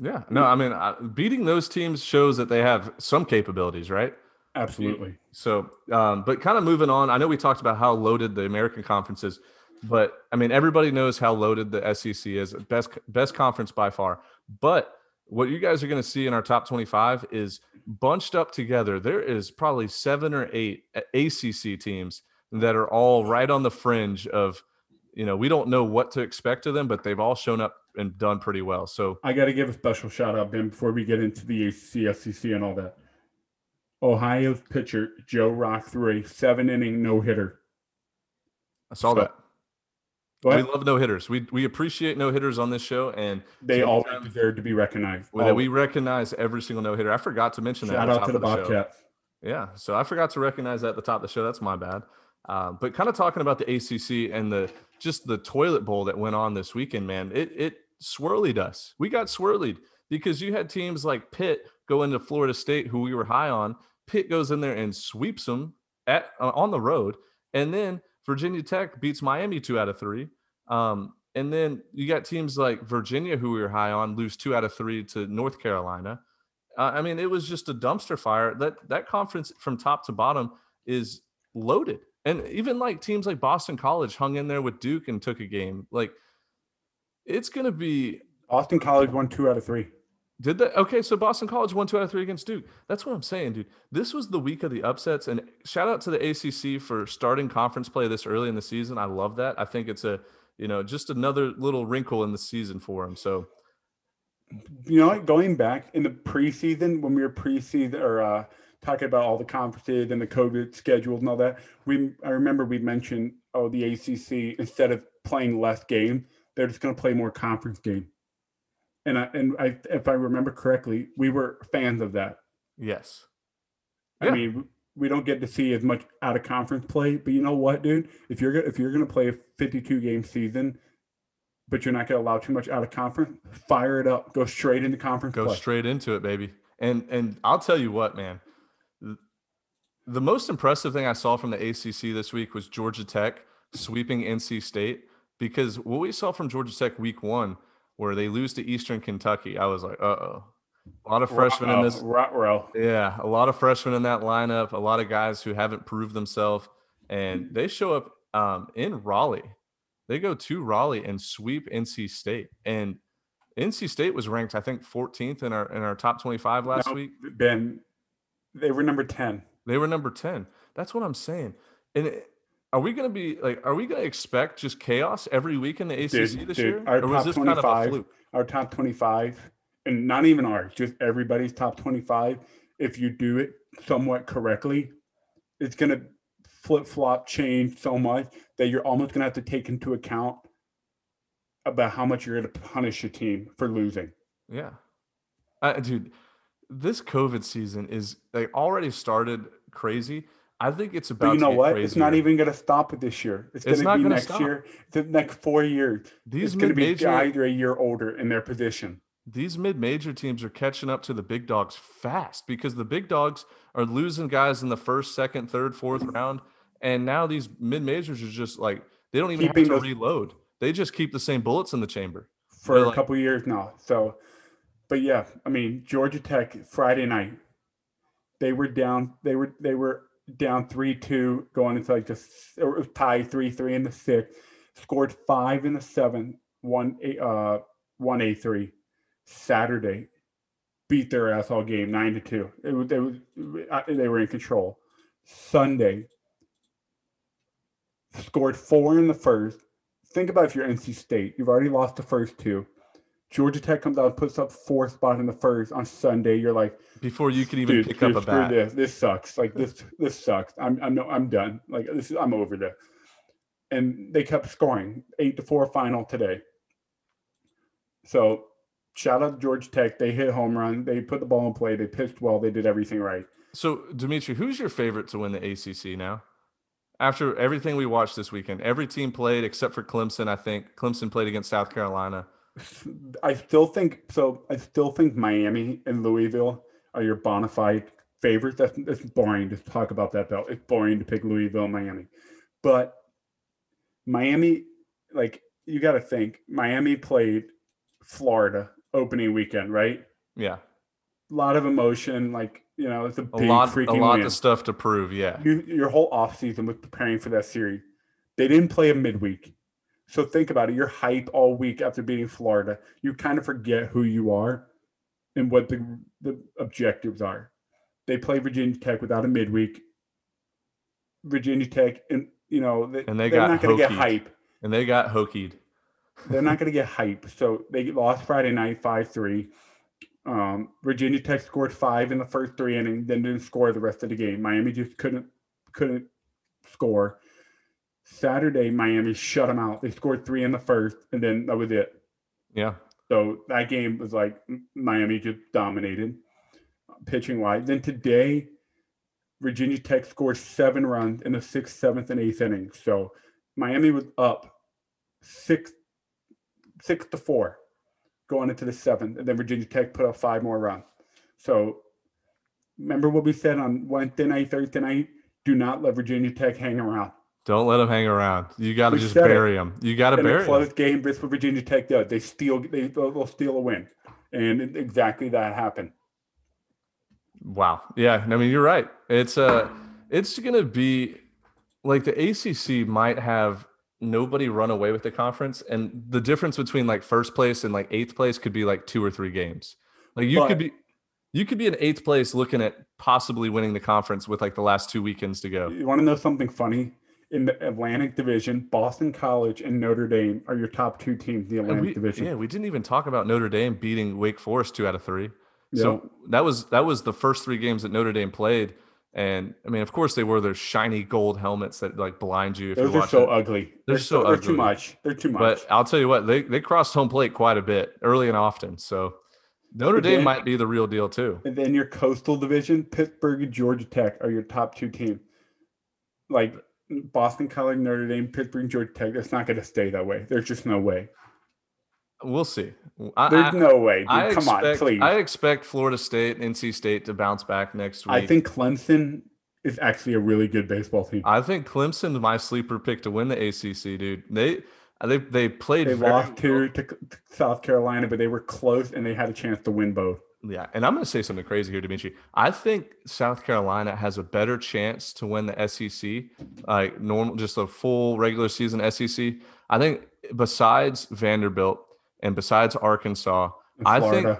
Yeah, no, I mean, I, beating those teams shows that they have some capabilities, right? Absolutely. So, um, but kind of moving on, I know we talked about how loaded the American conference is, but I mean, everybody knows how loaded the SEC is, best best conference by far. But what you guys are going to see in our top 25 is bunched up together. There is probably seven or eight ACC teams that are all right on the fringe of, you know, we don't know what to expect of them, but they've all shown up and done pretty well. So, I got to give a special shout out, Ben, before we get into the acsec and all that. Ohio's pitcher Joe Rock threw a seven inning no hitter. I saw So- that. We love no hitters. We we appreciate no hitters on this show, and They all deserve to be recognized. Well, we recognize every single no hitter. I forgot to mention that. Shout the out to the the. Bobcats. Yeah, so I forgot to recognize that at the top of the show. That's my bad. Um, but kind of talking about the ACC and the just the toilet bowl that went on this weekend, man. It it swirlied us. We got swirlied because you had teams like Pitt go into Florida State, who we were high on. Pitt goes in there and sweeps them at uh, on the road, and then Virginia Tech beats Miami two out of three. Um, and then you got teams like Virginia, who we were high on, lose two out of three to North Carolina. Uh, I mean, it was just a dumpster fire. That that conference from top to bottom is loaded, and even like teams like Boston College hung in there with Duke and took a game. Like, it's gonna be. Boston College won two out of three. Did that? Okay, so Boston College won two out of three against Duke. That's what I'm saying, dude. This was the week of the upsets, and shout out to the ACC for starting conference play this early in the season. I love that. I think it's a you know just another little wrinkle in the season for them. So You know, going back in the preseason when we were preseason or uh, talking about all the conferences and the COVID schedules and all that, we I remember we mentioned oh the ACC instead of playing less game, they're just going to play more conference game. And I and I if I remember correctly, we were fans of that. yes, I Yeah. mean, we don't get to see as much out of conference play, but you know what, dude? If you're if you're going to play a 52 game season, but you're not going to allow too much out of conference, fire it up, go straight into conference go play. straight into it, baby. And and I'll tell you what, man. Th- The most impressive thing I saw from the ACC this week was Georgia Tech sweeping NC State because what we saw from Georgia Tech week one, where they lose to Eastern Kentucky, I was like, uh oh. A lot of freshmen in this Rotwell. Yeah, a lot of freshmen in that lineup, a lot of guys who haven't proved themselves, and they show up um, in Raleigh. They go to Raleigh and sweep NC State, and NC State was ranked, I think, 14th in our in our top 25 last No, week. Ben, they were number 10. They were number 10. That's what I'm saying. And it- are we going to be like? Are we going to expect just chaos every week in the ACC Dude, this dude, year, our or was top this kind of a 25 fluke? Our top 25, and not even ours, just everybody's top 25. If you do it somewhat correctly, it's going to flip flop change so much that you're almost going to have to take into account about how much you're going to punish a team for losing. Yeah. Uh, dude, this COVID season is like already started crazy. I think it's about. But you know what? It's not even going to stop it this year. It's, It's going to be next stop. year. The next four years. These going to be either a year older in their position. these mid-major teams are catching up to the big dogs fast because the big dogs are losing guys in the first, second, third, fourth round, and now these mid-majors are just like they don't even Keeping have to those- reload. They just keep the same bullets in the chamber. for They're a like- couple years now. So, but yeah, I mean Georgia Tech Friday night, they were down. They were they were down three two going into like was tied three three in the sixth. Scored five in the seventh. One uh one a three. Saturday, beat their ass all game nine to two. It was they was they were in control. Sunday. Scored four in the first, think about if you're NC State, you've already lost the first two. Georgia Tech comes out and puts up fourth spot in the first on Sunday. You're like, Before you can even dude, pick dude, up a bat. this. This sucks. Like this, this sucks. I'm, I'm no, I'm done. Like this, is, I'm over this. And they kept scoring eight to four final today. So, shout out to Georgia Tech. They hit home run. They put the ball in play. They pitched well. They did everything right. So, Dimitri, who's your favorite to win the ACC now? After everything we watched this weekend, every team played except for Clemson. I think Clemson played against South Carolina. I still think so. I still think Miami and Louisville are your bona fide favorites. That's it's boring to talk about that though. It's boring to pick Louisville and Miami, but Miami, like you got to think, Miami played Florida opening weekend, right? Yeah, A lot of emotion, like you know, it's a a big lot, a lot win. of stuff to prove. Yeah, You, your whole offseason was preparing for that series. They didn't play a midweek. So think about it. You're hype all week after beating Florida. You kind of forget who you are and what the, the objectives are. They play Virginia Tech without a midweek. Virginia Tech, and you know, they, And they they're got not going to get hype. and they got hokied. They're not going to get hype. So they lost Friday night 5 3. Um, Virginia Tech scored five in the first three innings, then didn't score the rest of the game. Miami just couldn't couldn't score. Saturday, Miami shut them out. They scored three in the first, and then that was it. Yeah, So that game was like Miami just dominated uh, pitching wise. Then today, Virginia Tech scored seven runs in the sixth, seventh, and eighth innings. So Miami was up six six to four going into the seventh, and then Virginia Tech put up five more runs. So remember what we said on Wednesday night, Thursday night? Do not let Virginia Tech hang around. Don't let them hang around. You got to just bury them. You got to a bury them. close game, this what Virginia Tech does. They steal, they they'll they'll steal a win, and exactly that happened. Wow. Yeah. I mean, you're right. It's uh it's gonna be like the ACC might have nobody run away with the conference, and the difference between like first place and like eighth place could be like two or three games. Like you But- could be you could be in eighth place looking at possibly winning the conference with like the last two weekends to go. You want to know something funny? In the Atlantic Division, Boston College and Notre Dame are your top two teams in the Atlantic we, Division. yeah, we didn't even talk about Notre Dame beating Wake Forest two out of three. Yeah. So that was that was the first three games that Notre Dame played. And I mean, of course, they wore their shiny gold helmets that like blind you if Those you're are so ugly. They're so ugly. They're too much. They're too much. But I'll tell you what, they they crossed home plate quite a bit early and often. So Notre Dame then- might be the real deal too. And then your coastal division, Pittsburgh and Georgia Tech are your top two teams. Like Boston College, Notre Dame, Pittsburgh, Georgia Tech. That's not going to stay that way. There's just no way. We'll see. I, There's I- no way. Come on, please. I expect Florida State NC State to bounce back next week. I think Clemson is actually a really good baseball team. I think Clemson's my sleeper pick to win the ACC, dude. They they they played They lost well. two to to South Carolina, but they were close and they had a chance to win both. Yeah, and I'm going to say something crazy here, Dimitri. I think South Carolina has a better chance to win the SEC, like normal, just a full regular season SEC. I think besides Vanderbilt and besides Arkansas, I think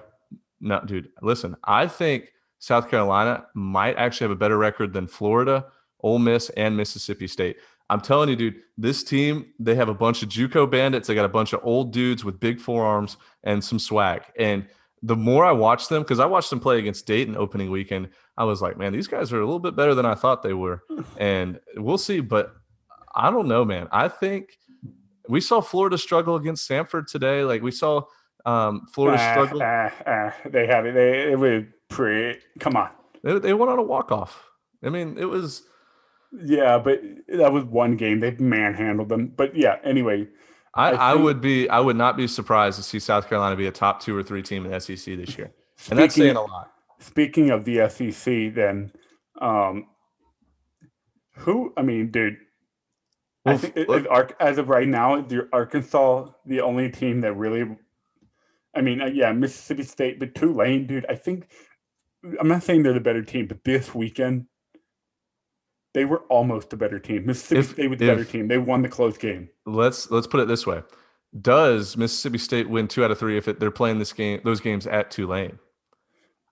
no, dude. Listen, I think South Carolina might actually have a better record than Florida, Ole Miss, and Mississippi State. I'm telling you, dude, this team, they have a bunch of JUCO bandits. They got a bunch of old dudes with big forearms and some swag. And the more I watch them, because I watched them play against Dayton opening weekend, I was like, man, these guys are a little bit better than I thought they were. And we'll see. But I don't know, man. I think we saw Florida struggle against Samford today. Like we saw Um, Florida Ah, struggled. ah, ah, they had it. They it was pretty. Come on. They, they went on a walk off. I mean, it was Yeah, but that was one game. They manhandled them. But yeah. Anyway, I, I I, would be I would not be surprised to see South Carolina be a top two or three team in SEC this year. And that's speaking- saying a lot. Speaking of the SEC, then, um, who? I mean, dude. I think f- it- it- as of right now, the Arkansas the only team that really. I mean, uh, yeah, Mississippi State, but Tulane, dude. I think I'm not saying they're the better team, but this weekend they were almost a better team. Mississippi If- State was the better team. They won the close game. let's let's put it this way: Does Mississippi State win two out of three if it, they're playing this game those games at Tulane?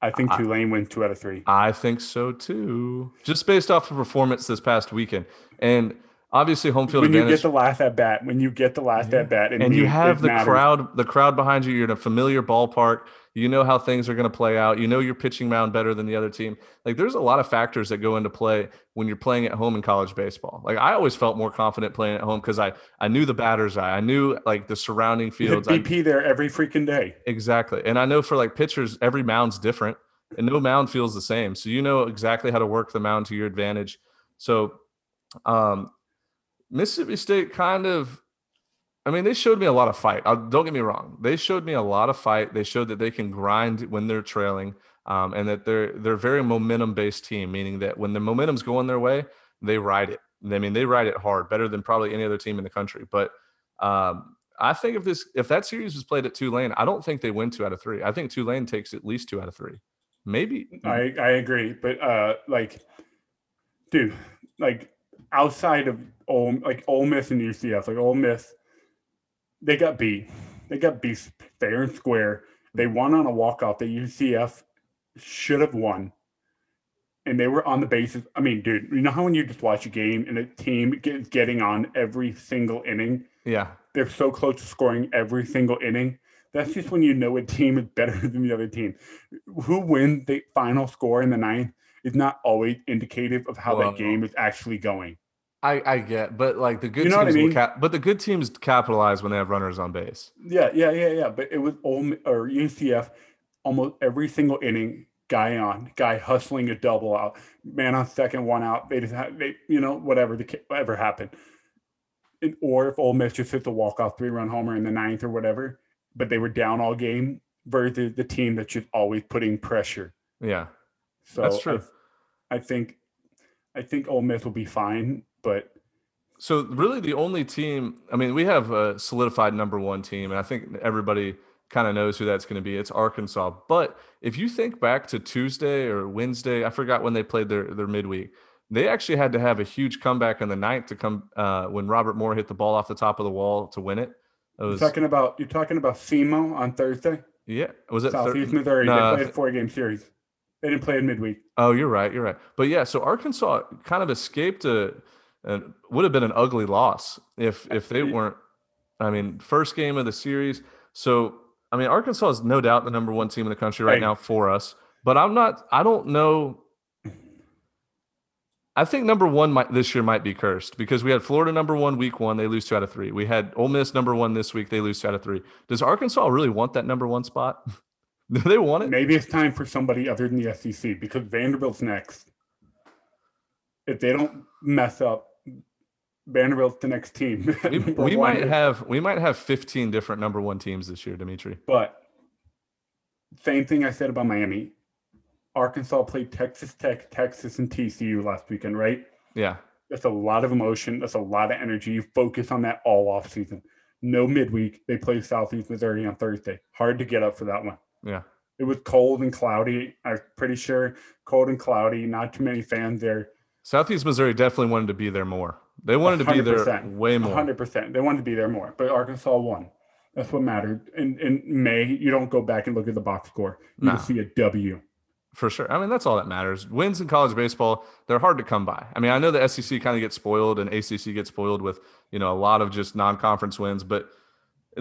I think I- Tulane wins two out of three. I think so too. Just based off the performance this past weekend, and obviously home field When you get the last at bat, when you get the last Yeah. at bat, it and you have the matters. crowd the crowd behind you you're in a familiar ballpark you know how things are going to play out. You know your pitching mound better than the other team. Like there's a lot of factors that go into play when you're playing at home in college baseball. Like i always felt more confident playing at home because i i knew the batter's eye. I knew like the surrounding You fields. I- BP there every freaking day. exactly. And i know for like pitchers every mound's different and no mound feels the same. So you know exactly how to work the mound to your advantage. So um mississippi state kind of I mean, they showed me a lot of fight. Don't get me wrong; they showed me a lot of fight. They showed that they can grind when they're trailing, um, and that they're they're very momentum-based team, meaning that when the momentum's going their way, they ride it. I mean, they ride it hard, better than probably any other team in the country. But um, I think if this if that series was played at Tulane, I don't think they win two out of three. I think Tulane takes at least two out of three, maybe. I, I agree, but uh, like, dude, like outside of Ole, like Ole Miss and UCF, like Ole Miss, they got beat. They got beat fair and square. They won on a walkout that UCF should have won, and they were on the basis. I mean, dude, you know how when you just watch a game and a team is getting on every single inning, yeah, they're so close to scoring every single inning. That's just when you know a team is better than the other team. Who wins the final score in the ninth is not always indicative of how Well, that game is actually going. I, I get, but like the good You know I teams, will mean? cap- but the good teams capitalize when they have runners on base. Yeah, yeah, yeah, yeah. But it was Ole or UCF almost every single inning, guy on, guy hustling a double out, man on second, one out. They just had, they, you know, whatever the whatever happened. And, or if Ole Miss just hits a walk off three run homer in the ninth or whatever, but they were down all game versus the team that's just always putting pressure. Yeah, So That's true. I, I think, I think Ole Miss will be fine, but So really, the only team. I mean, we have a solidified number one team, and I think everybody kind of knows who that's going to be. It's Arkansas. But if you think back to Tuesday or Wednesday, I forgot when they played their their midweek. They actually had to have a huge comeback in the ninth to come uh, when Robert Moore hit the ball off the top of the wall to win it. It you're was talking about you're talking about SEMO on Thursday, yeah. Was it thir- Southeast Missouri. No, they played a four game series. They didn't play in midweek. Oh, you're right. You're right. But yeah, so Arkansas kind of escaped a, a would have been an ugly loss if if they weren't. I mean, first game of the series. So I mean, Arkansas is no doubt the number one team in the country right Hey. now for us. But I'm not. I don't know. I think number one might, this year might be cursed because we had Florida number one week one, they lose two out of three. We had Ole Miss number one this week, they lose two out of three. Does Arkansas really want that number one spot? Do they want it? Maybe it's time for somebody other than the SEC because Vanderbilt's next. If they don't mess up, Vanderbilt's the next team. we, we might have we might have 15 different number one teams this year dimitri But same thing I said about Miami. Arkansas played Texas Tech, Texas, and TCU last weekend, right? yeah That's a lot of emotion. That's a lot of energy. You focus on that all off season. No midweek. They play Southeast Missouri on Thursday. Hard to get up for that one. yeah It was cold and cloudy. I'm pretty sure cold and cloudy. Not too many fans there. Southeast missouri definitely wanted to be there more they wanted to be there way more 100%. They wanted to be there more, but Arkansas won. That's what mattered. In in May, you don't go back and look at the box score. You Nah. just see a W. for sure i mean that's all that matters wins in college baseball they're hard to come by i mean i know the sec kind of gets spoiled and acc gets spoiled with you know a lot of just non-conference wins but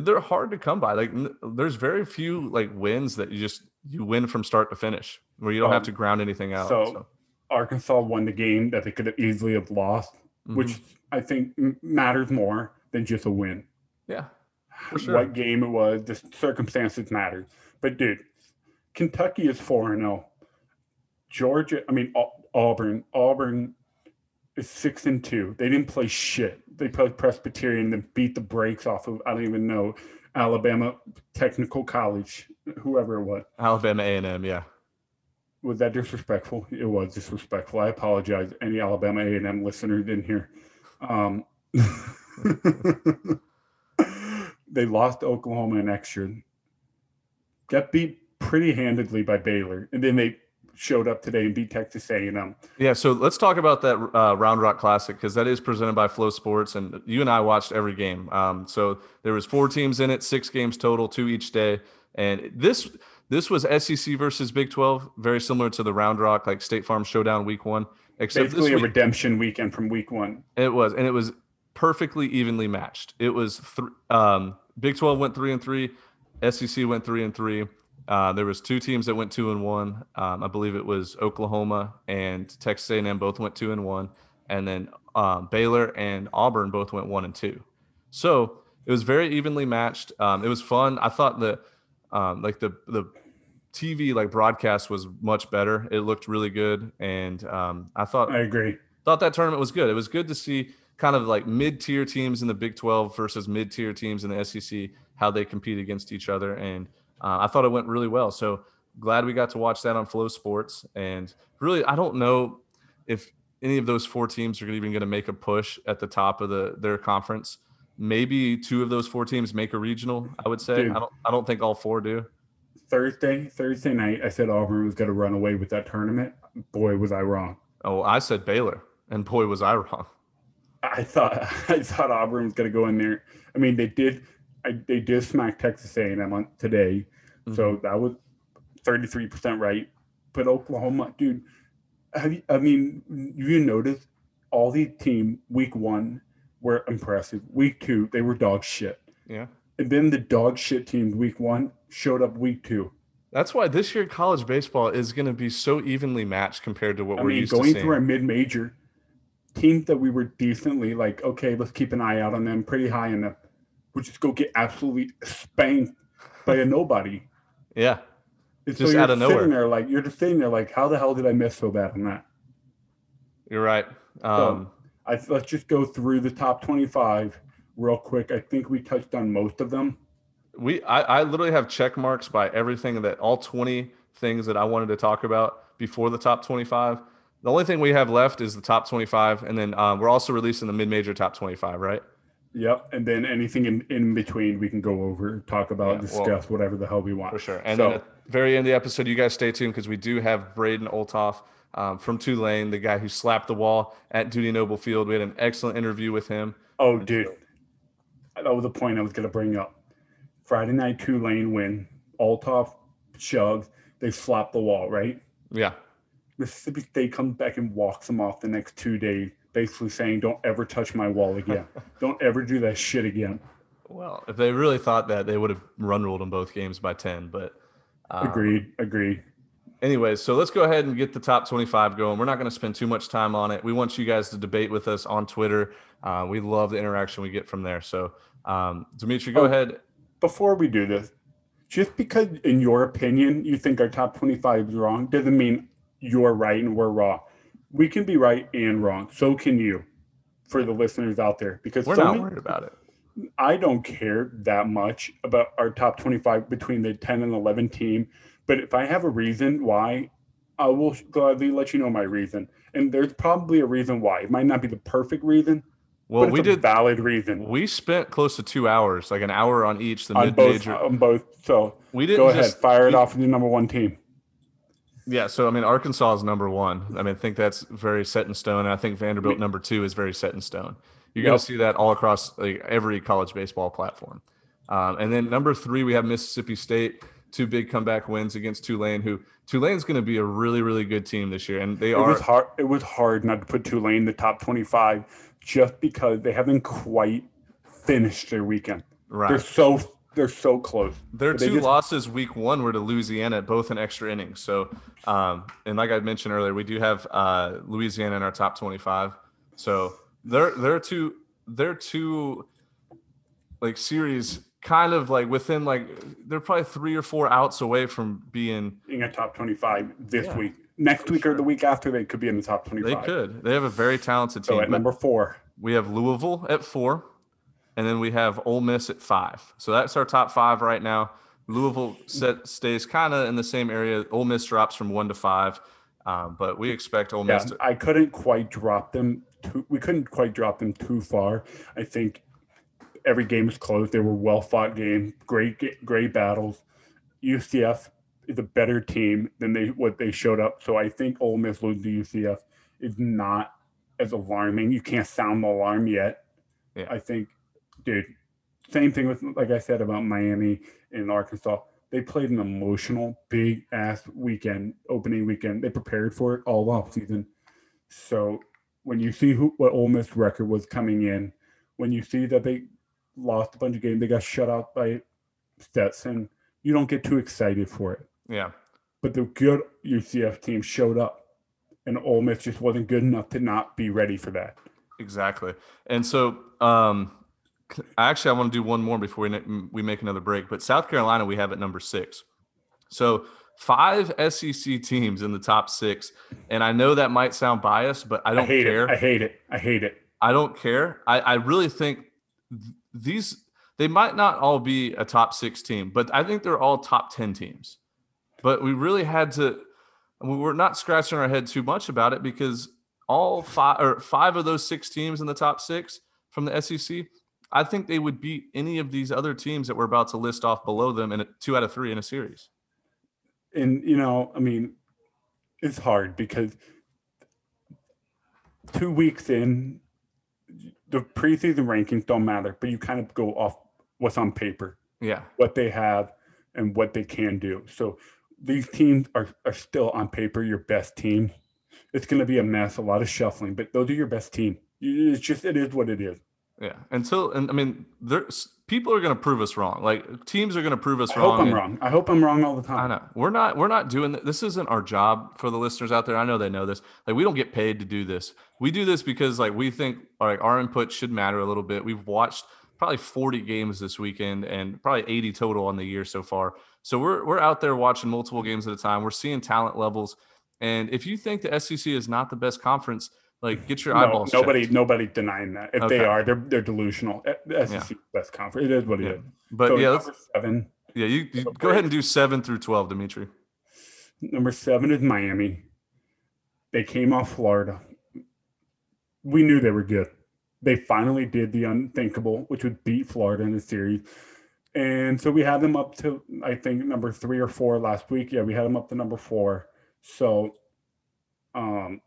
they're hard to come by like there's very few like wins that you just you win from start to finish where you don't have Um, to ground anything out so- Arkansas won the game that they could have easily have lost, mhm. which I think matters more than just a win. yeah sure. what game it was. The circumstances matter. But dude, Kentucky is four and zero. Georgia, I mean Auburn. Auburn is six and two. They didn't play shit. They played Presbyterian and beat the brakes off of I don't even know Alabama Technical College, whoever it was. Alabama A&M, yeah. Was that disrespectful? It was disrespectful. I apologize. Any Alabama A and M listeners in here. Um, they lost to Oklahoma in extra. Got beat pretty handedly by Baylor, and then they showed up today and beat Texas A and M. Yeah, so let's talk about that uh, Round Rock Classic because that is presented by FloSports, and you and I watched every game. Um, so there was four teams in it, six games total, two each day, and this this was SEC versus Big Twelve, very similar to the Round Rock like State Farm Showdown Week One, except Basically, a week, redemption weekend from Week One. it was, and it was perfectly evenly matched. It was th- um, Big Twelve went three and three, SEC went three and three. Uh, there was two teams that went two and one. Um, I believe it was Oklahoma and Texas A&M both went two and one, and then um, Baylor and Auburn both went one and two. So it was very evenly matched. Um, it was fun. I thought the um, like the the TV like broadcast was much better. It looked really good, and um, I thought I agree. thought that tournament was good. It was good to see kind of like mid-tier teams in the Big 12 versus mid-tier teams in the SEC how they compete against each other and uh, I thought it went really well. So glad we got to watch that on FloSports and really I don't know if any of those four teams are even going to make a push at the top of the their conference. Maybe two of those four teams make a regional, I would say. Dude. I don't I don't think all four do. Thursday, Thursday night, I said Auburn was going to run away with that tournament. Boy, was I wrong. Oh, I said Baylor and boy was I wrong. I thought I thought Auburn was going to go in there. I mean, they did. I, they did smack Texas A&M on today, so mm-hmm. that was thirty three percent right. But Oklahoma, dude, have you, I mean, you notice all these team week one were impressive. Week two, they were dog shit, yeah. and then the dog shit teams week one showed up week two. That's why this year college baseball is going to be so evenly matched compared to what I we're mean, used going to seeing. through our mid major teams that we were decently like, okay, let's keep an eye out on them, pretty high enough. We just go get absolutely spanked by a nobody. yeah, And Just you're out of nowhere. Sitting there, like you're just sitting there, like, how the hell did I miss so bad on that? you're right. Um, I let's just go through the top twenty-five real quick. I think we touched on most of them. we, I, I literally have check marks by everything that all 20 things that I wanted to talk about before the top 25. The only thing we have left is the top 25, and then um, we're also releasing the mid-major top 25, right? Yep, and then anything in, in between we can go over, talk about, Yeah, well, discuss whatever the hell we want. For sure. And So- at the very end of the episode, you guys stay tuned because we do have Braden Olthoff um, from Tulane, the guy who slapped the wall at Dudy Noble Field. We had an excellent interview with him. Oh, dude, that was the point I was gonna bring up. Friday night Tulane win, Olthoff shoves, they slap the wall, right? Yeah. Mississippi State comes back and walks them off the next two days, basically saying, "Don't ever touch my wall again. Don't ever do that shit again." Well, if they really thought that, they would have run ruled them both games by 10. But um, Agreed. Agreed. Anyways, so let's go ahead and get the top 25 going. We're not going to spend too much time on it. We want you guys to debate with us on Twitter. Uh, we love the interaction we get from there. So, um, Dimitri, go Oh. ahead. Before we do this, just because in your opinion you think our top twenty-five is wrong, doesn't mean you're right and we're wrong. We can be right and wrong. So can you, for the listeners out there, because We're not worried about it. I don't care that much about our top 25 between the 10 and 11 team. But if I have a reason why, I will gladly let you know my reason. And there's probably a reason why. It might not be the perfect reason, Well, but we it's a did. valid reason We spent close to two hours, like an hour on each. The on mid major. on both. So We didn't go ahead, just fire it we- off with the number one team. Yeah, so I mean, Arkansas is number one. I mean, I think that's very set in stone. And I think Vanderbilt number two is very set in stone. You're going to see that all across like, every college baseball platform. Um, and then number three, we have Mississippi State, two big comeback wins against Tulane. Who Tulane's going to be a really, really good team this year, and they It are. was hard. It was hard not to put Tulane in the top 25 just because they haven't quite finished their weekend. Right. They're so they're so close. Their But two just- losses week one were to Louisiana, both in extra innings. So, um, and like I mentioned earlier, we do have uh, Louisiana in our top 25. So they're they're two they're two like series kind of like within like they're probably three or four outs away from being in a top 25 this Yeah, week. Next week sure. or the week after, they could be in the top 25. they could. They have a very talented So team. at number four, we have Louisville at four, and then we have Ole Miss at five. So that's our top five right now. Louisville set, stays kind of in the same area. Ole Miss drops from one to five, um, but we expect Ole yeah, Miss to. I couldn't quite drop them. Too, we couldn't quite drop them too far. I think every game was close. They were well fought games, great, great battles. UCF is a better team than they what they showed up. So I think Ole Miss losing to UCF is not as alarming. You can't sound the alarm yet. Yeah. I think, dude. Same thing with like I said about Miami and Arkansas. They played an emotional, big ass weekend, opening weekend. They prepared for it all off season. So when you see who what Ole Miss record was coming in, when you see that they lost a bunch of games, they got shut out by Stetson. You don't get too excited for it. Yeah. But the good UCF team showed up, and Ole Miss just wasn't good enough to not be ready for that. Exactly. And so, um, actually, I want to do one more before we, we make another break. But South Carolina, we have at number six. So, five SEC teams in the top six. And I know that might sound biased, but I I, don't hate care. it. I hate it. I hate it. I don't care. I, I really think th- these, they might not all be a top six team, but I think they're all top 10 teams. But we really had to, we were not scratching our head too much about it because all five or five of those six teams in the top six from the SEC, I think they would beat any of these other teams that we're about to list off below them in a, two out of three in a series. and you know, I mean, it's hard because two weeks in, the preseason rankings don't matter, but you kind of go off what's on paper, Yeah. what they have, and what they can do. So these teams are, are still on paper your best team. It's going to be a mess, a lot of shuffling, but those are your best team. It's just it is what it is. Yeah. Until, and I mean, there's people are going to prove us wrong. Like teams are going to prove us I wrong. I hope I'm wrong. I hope I'm wrong all the time. I know we're not we're not doing th- this. Isn't our job for the listeners out there? I know they know this. Like we don't get paid to do this. We do this because like we think like our input should matter a little bit. We've watched probably 40 games this weekend and probably 80 total on the year so far. So we're we're out there watching multiple games at a time. We're seeing talent levels. And if you think the SEC is not the best conference, like get your No, eyeballs. nobody, checked. nobody denying that. If Okay. they are, they're they're delusional. SEC best conference. It is what it Yeah. is. But So yeah, number seven. yeah, you, you go ahead and do seven through 12, Dimitri. Number seven is Miami. They came off Florida. We knew they were good. They finally did the unthinkable, which would beat Florida in the series. And so we had them up to, I think, number three or four last week. Yeah, we had them up to number four. So, um,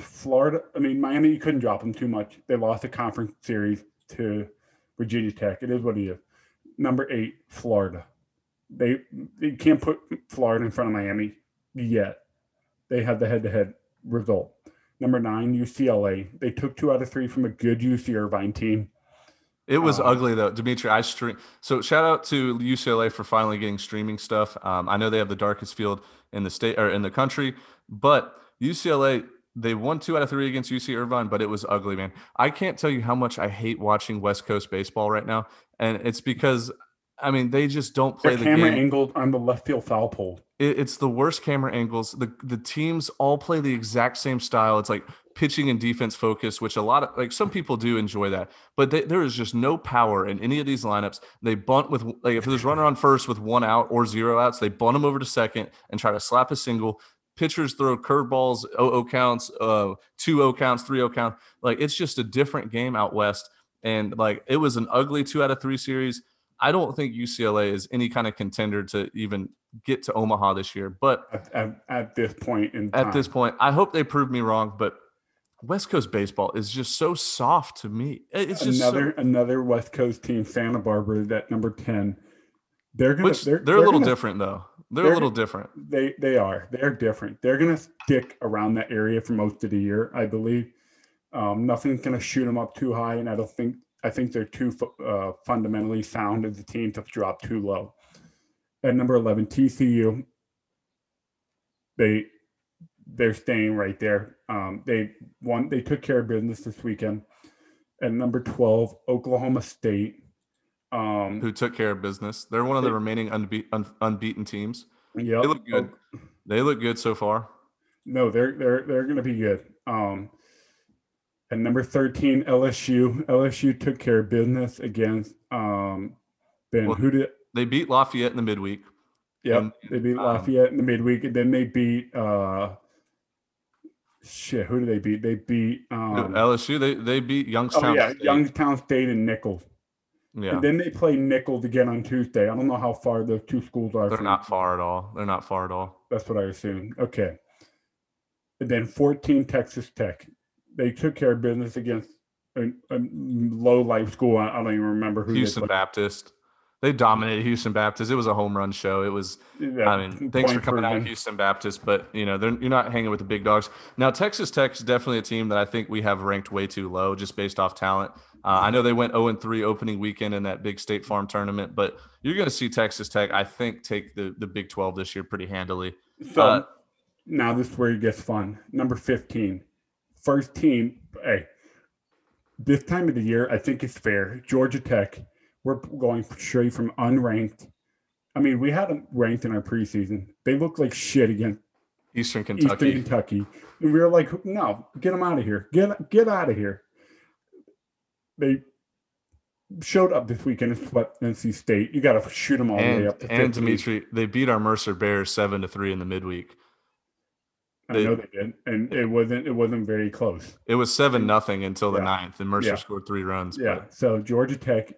Florida, I mean, Miami, you couldn't drop them too much. They lost a conference series to Virginia Tech. It is what it is. Number eight, Florida. They they can't put Florida in front of Miami yet. They have the head-to-head result. Number nine, UCLA. They took two out of three from a good UC Irvine team. It was Um, ugly though, Dimitri. I stream. So shout out to UCLA for finally getting streaming stuff. Um, I know they have the darkest field in the state or in the country, but UCLA they won two out of three against UC Irvine, but it was ugly, man. I can't tell you how much I hate watching West Coast baseball right now, and it's because I mean they just don't play Their the camera game. angled on the left field foul pole. It, it's the worst camera angles. The the teams all play the exact same style. It's like pitching and defense focus, which a lot of like some people do enjoy that, but they, there is just no power in any of these lineups. They bunt with like if there's runner on first with one out or zero outs, they bunt them over to second and try to slap a single. Pitchers throw curveballs, 0 counts, uh, two 0 counts, three 0 count. Like it's just a different game out west, and like it was an ugly two out of three series. I don't think UCLA is any kind of contender to even get to Omaha this year. But At, at, at this point in at this point, I hope they prove me wrong. But West Coast baseball is just so soft to me. It's just another so, another West Coast team, Santa Barbara, that number ten. They're gonna. which they're, they're, a little gonna- different though. They're, they're- a little different. They they are. They're different. They're gonna stick around that area for most of the year, I believe. Um, nothing's gonna shoot them up too high, and I don't think I think they're too uh, fundamentally sound as a team to drop too low. At number eleven, TCU. They they're staying right there. Um, they won. They took care of business this weekend. At number twelve, Oklahoma State. Um, who took care of business. They're one of the remaining unbe- un- unbeaten teams. yep. They look good. They look good so far. No, they're they're they're going to be good. Um, at number thirteen, LSU. LSU took care of business against um, Ben. Well, who did? They beat Lafayette in the midweek. Yeah, they beat um, Lafayette in the midweek, and then they beat. uh Shit, who did they beat? They beat. Um, LSU. They they beat Youngstown. oh Youngstown. yeah, State. Youngstown State and Nicholls. Yeah, And then they play Nicholls again on Tuesday. I don't know how far those two schools are. they're not far at all. They're not far at all. That's what I assumed. Okay. And then 14 Texas Tech. They took care of business against a, a low life school. I, I don't even remember who Houston they. Baptist. They dominated Houston Baptist. It was a home run show. It was Yeah, I mean, thanks for coming out. Houston Baptist, but you know they're, you're not hanging with the big dogs. Now, Texas Tech is definitely a team that I think we have ranked way too low, just based off talent. Uh, I know they went 0 and 3 opening weekend in that big State Farm tournament, but you're going to see Texas Tech, I think, take the the Big 12 this year pretty handily. So Uh, now this is where it gets fun. Number 15. First team. Hey, this time of the year, I think it's fair. Georgia Tech, we're going straight from unranked. I mean, we had them ranked in our preseason. They look like shit against Eastern Kentucky. Eastern Kentucky. And we were like, no, get them out of here. Get get out of here. They showed up this weekend and swept NC State. You got to shoot them all the way up to and 15. Dimitri, they beat our Mercer Bears seven to three in the midweek. I they- know they did, and it wasn't it wasn't very close. It was seven nothing until the Yeah. ninth, and Mercer Yeah. scored three runs. but- Yeah. So Georgia Tech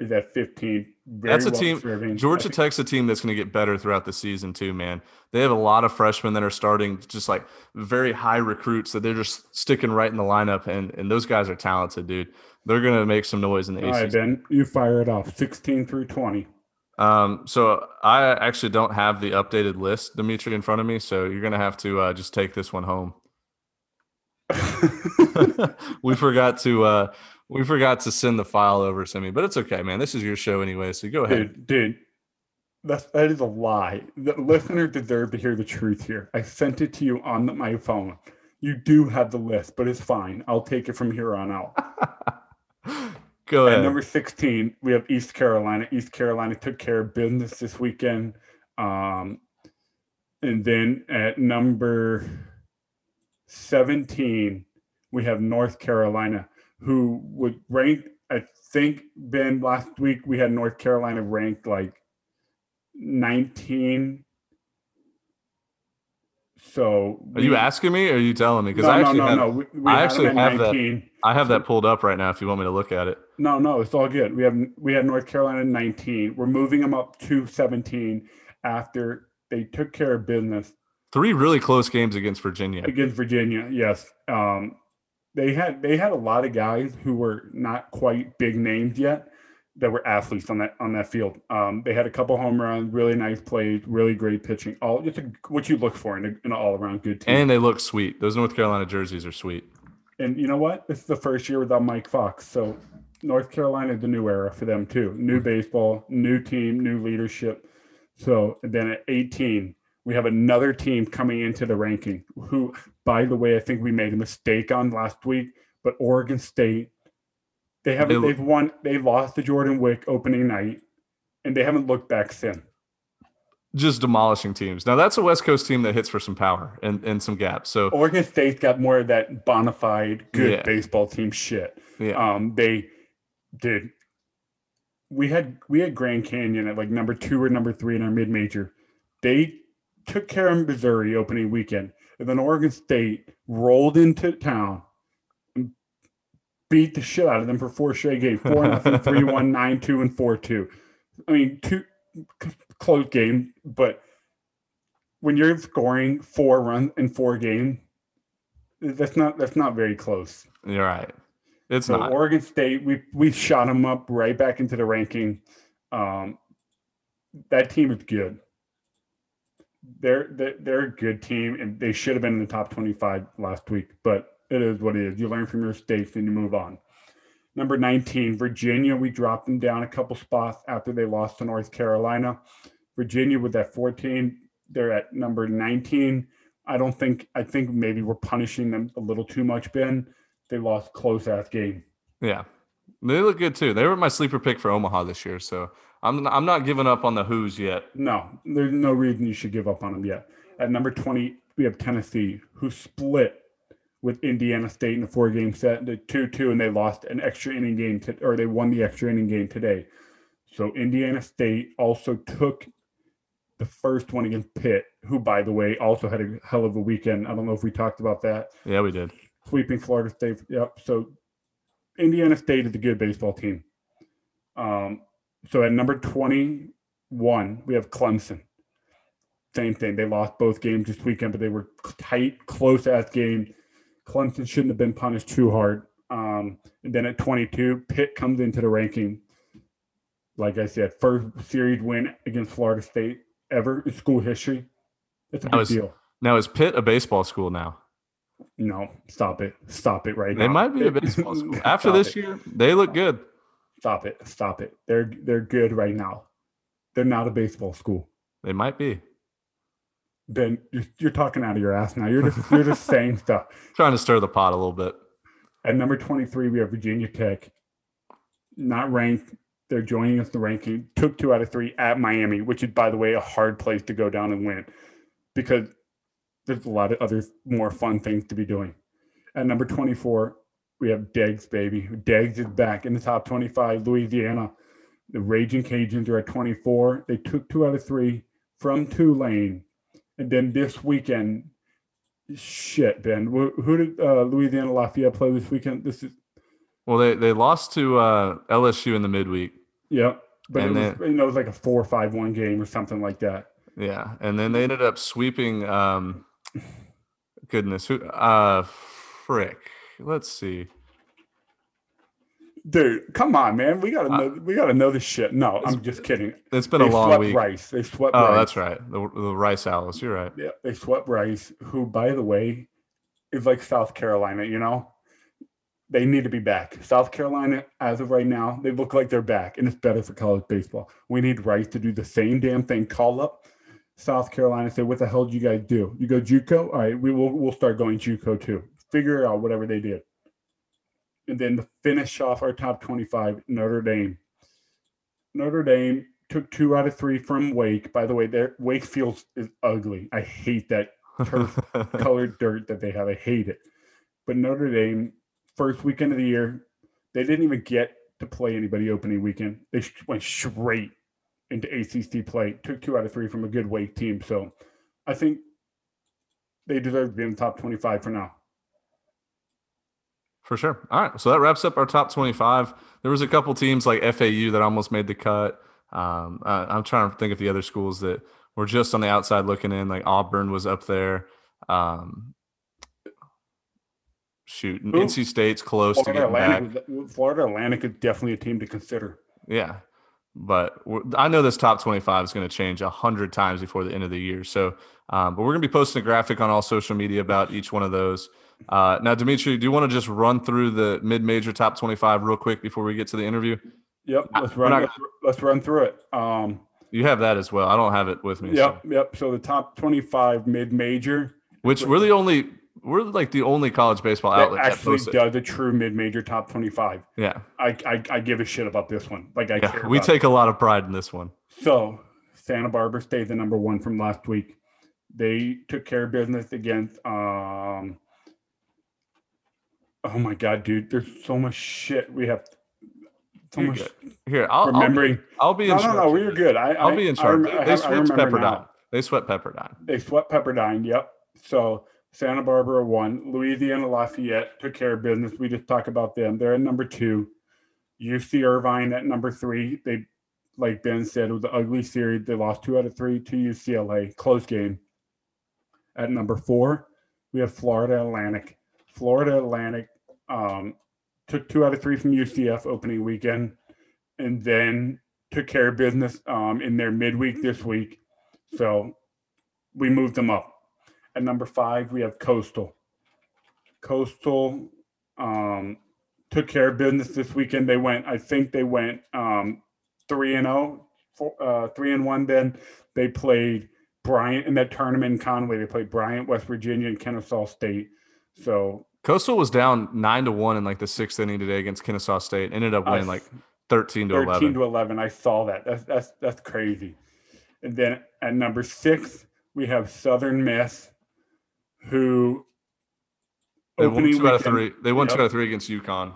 is at 15. Very That's a well team- deserving. Georgia Tech's a team that's going to get better throughout the season too, man. They have a lot of freshmen that are starting, just like very high recruits that they're just sticking right in the lineup, and and those guys are talented, dude. They're going to make some noise in the All right, ACC. Ben, you fire it off. 16 through 20. Um, so I actually don't have the updated list, Dimitri, in front of me, so you're going to have to uh, just take this one home. we forgot to uh, we forgot to send the file over to me, but it's okay, man. This is your show anyway, so go ahead. dude, dude, that's that is a lie. The listener deserved to hear the truth here. I sent it to you on the- my phone. You do have the list, but it's fine. I'll take it from here on out. Go At number 16, we have East Carolina. East Carolina took care of business this weekend. Um, and then at number 17, we have North Carolina, who would rank, I think, Ben, last week we had North Carolina ranked like 19. So Are you asking me or are you telling me? Because No, I actually no, have, no. We, we I actually have that. 19. I have that pulled up right now if you want me to look at it. No, no, it's all good. We have we had North Carolina 19. We're moving them up to 17 after they took care of business Three really close games against Virginia. against Virginia. Yes. Um, they had they had a lot of guys who were not quite big names yet that were athletes on that on that field. Um, they had a couple home runs, really nice plays, really great pitching. All just a, what you look for in, a, in an all around good team. And they look sweet. Those North Carolina jerseys are sweet. And you know what? This is the first year without Mike Fox. So North Carolina is the new era for them too. New baseball, new team, new leadership. So then at 18, we have another team coming into the ranking who, by the way, I think we made a mistake on last week, but Oregon State, they haven't They- they've won, they lost to Jordan Wick opening night, and they haven't looked back since. Just demolishing teams. Now that's a West Coast team that hits for some power and, and some gaps. So Oregon State's got more of that bona fide good Yeah. baseball team shit. yeah. Um, they did. We had we had Grand Canyon at like number two or number three in our mid major. They took care of Missouri opening weekend, and then Oregon State rolled into town and beat the shit out of them for four straight games, four nothing, three one, nine two, and four two. I mean, two close game, but when you're scoring four runs in four games, that's not that's not very close. You're right. It's So not. Oregon State, we we shot them up right back into the ranking. Um, that team is good. They're, they're they're a good team, and they should have been in the top twenty-five last week. But it is what it is. You learn from your mistakes and you move on. Number nineteen, Virginia. We dropped them down a couple spots after they lost to North Carolina. Virginia with that fourteen, they're at number nineteen. I don't think. I think maybe we're punishing them a little too much, Ben they lost close ass game. yeah. They look good too. They were my sleeper pick for Omaha this year, so I'm I'm not giving up on the Hoos yet. No, there's no reason you should give up on them yet. At number 20, we have Tennessee, who split with Indiana State in a four game set, the 2 2, and they lost an extra inning game, to, or they won the extra inning game today. So Indiana State also took the first one against Pitt, who, by the way, also had a hell of a weekend. I don't know if we talked about that. Yeah, we did. Sweeping Florida State. Yep. So Indiana State is a good baseball team. Um, so at number 21, we have Clemson. Same thing. They lost both games this weekend, but they were tight, close ass game. Clemson shouldn't have been punished too hard. Um, and then at 22, Pitt comes into the ranking. Like I said, first series win against Florida State ever in school history. That's a big was- deal. Now is Pitt a baseball school now? No, stop it. Stop it right They now. They might be a baseball school. After this it. year, they look good. Stop it. Stop it. They're they're good right now. They're not a baseball school. They might be. Ben, you're, you're talking out of your ass now. You're just you're just saying stuff. Trying to stir the pot a little bit. At number 23, we have Virginia Tech. Not ranked. They're joining us the ranking. Took two out of three at Miami, which is, by the way, a hard place to go down and win because there's a lot of other more fun things to be doing. At number 24, we have Deggs, baby. Deggs is back in the top 25. Louisiana. The Raging Cajuns are at 24. They took two out of three from Tulane. And then this weekend, shit, Ben. Who, did uh, Louisiana Lafayette play this weekend? This is Well, they, they lost to uh, LSU in the midweek. yeah, but And it was, you know it was like a four or five one game or something like that. Yeah, and then they ended up sweeping. Um, goodness, who? Uh, frick. Let's see. Dude, come on, man. We gotta Uh, know. We gotta know this shit. No, I'm just kidding. It's been they a long swept week. Rice. They swept. Rice. Oh, Rice. that's right. The, the Rice Owls. You're right. Yeah, they swept Rice, who, by the way, is like South Carolina. You know, they need to be back. South Carolina, as of right now, they look like they're back, and it's better for college baseball. We need Rice to do the same damn thing. Call up South Carolina, say, "What the hell did you guys do? You go JUCO? All right, we will. We'll start going JUCO too. Figure out whatever they did." And then to finish off our top twenty-five, Notre Dame. Notre Dame took two out of three from Wake. By the way, their Wakefield is ugly. I hate that turf colored dirt that they have. I hate it. But Notre Dame, first weekend of the year, they didn't even get to play anybody opening weekend. They went straight into ACC play. Took two out of three from a good Wake team. So I think they deserve to be in the top 25 for now. For sure. All right. So that wraps up our top 25. There was a couple teams like FAU that almost made the cut. Um, I, I'm trying to think of the other schools that were just on the outside looking in. Like Auburn was up there. Um, shoot, Who? NC State's close to getting back. Atlantic, was- Florida Atlantic is definitely a team to consider. Yeah. But we're, I know this top 25 is going to change a hundred times before the end of the year. So, um, but we're going to be posting a graphic on all social media about each one of those. Uh, now, Dimitri, do you want to just run through the mid-major top 25 real quick before we get to the interview? Yep, let's run. not- let's, let's run through it. Um, You have that as well. I don't have it with me. yep, so- yep. So the top 25 mid-major Which we're the only, we're like the only college baseball that outlet that actually it. does a true mid-major top 25. Yeah, I, I I give a shit about this one. Like I yeah. We take a lot of pride in this one. so Santa Barbara stayed the number one from last week. They took care of business against. Um, oh my god, dude! There's so much shit we have. So You're much good. Here, I'll, I'll be. I'll be in no, no, no. We were good. I, I'll I, be in charge. I they swept remember now. Pepperdine. They swept Pepperdine. They swept Pepperdine. Yep. So Santa Barbara won. Louisiana Lafayette took care of business. We just talked about them. They're at number two. UC Irvine at number three. They, like Ben said, it was an ugly series. They lost two out of three to UCLA. Close game. At number four, we have Florida Atlantic. Florida Atlantic um, took two out of three from UCF opening weekend, and then took care of business um, in their midweek this week. So we moved them up. At number five, we have Coastal. Coastal um, took care of business this weekend. They went, I think they went um, three and zero, uh, three and one. Then they played Bryant in that tournament in Conway. They played Bryant, West Virginia, and Kennesaw State. So Coastal was down nine to one in like the sixth inning today against Kennesaw State. Ended up winning like thirteen to 13 eleven. to 11. I saw that. That's that's that's crazy. And then at number six, we have Southern Miss, who They won two out of three. They won Yep. two out of three against UConn.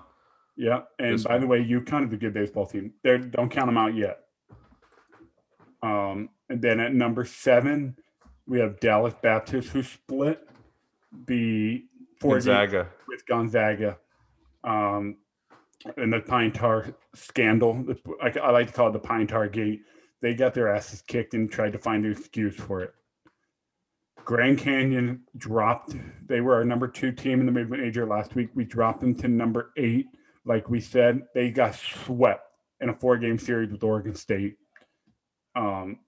Yeah, and This by the way, UConn is a good baseball team. They don't count them out yet. Um, and then at number seven, we have Dallas Baptist, who split the Gonzaga. with Gonzaga. Um, and the Pine Tar scandal, I, I like to call it the Pine Tar Gate. They got their asses kicked and tried to find an excuse for it. Grand Canyon dropped. They were our number two team in the mid major last week. We dropped them to number eight. Like we said, they got swept in a four game series with Oregon State. Um,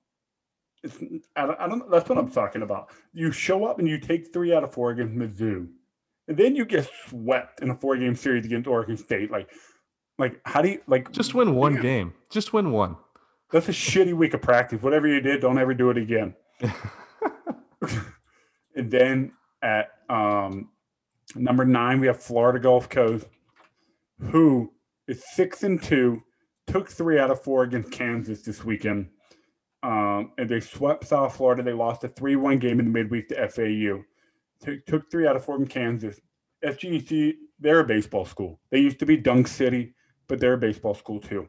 it's, I, don't, I don't. That's what I'm talking about. You show up and you take three out of four against Mizzou, and then you get swept in a four game series against Oregon State. Like, like how do you like? Just win one game. Just win one. That's a shitty week of practice. Whatever you did, don't ever do it again. and then at um, number nine, we have Florida Gulf Coast, who is six and two, took three out of four against Kansas this weekend. Um, and they swept South Florida. They lost a 3 1 game in the midweek to FAU. Took, three out of four in Kansas. FGC, they're a baseball school. They used to be Dunk City, but they're a baseball school too.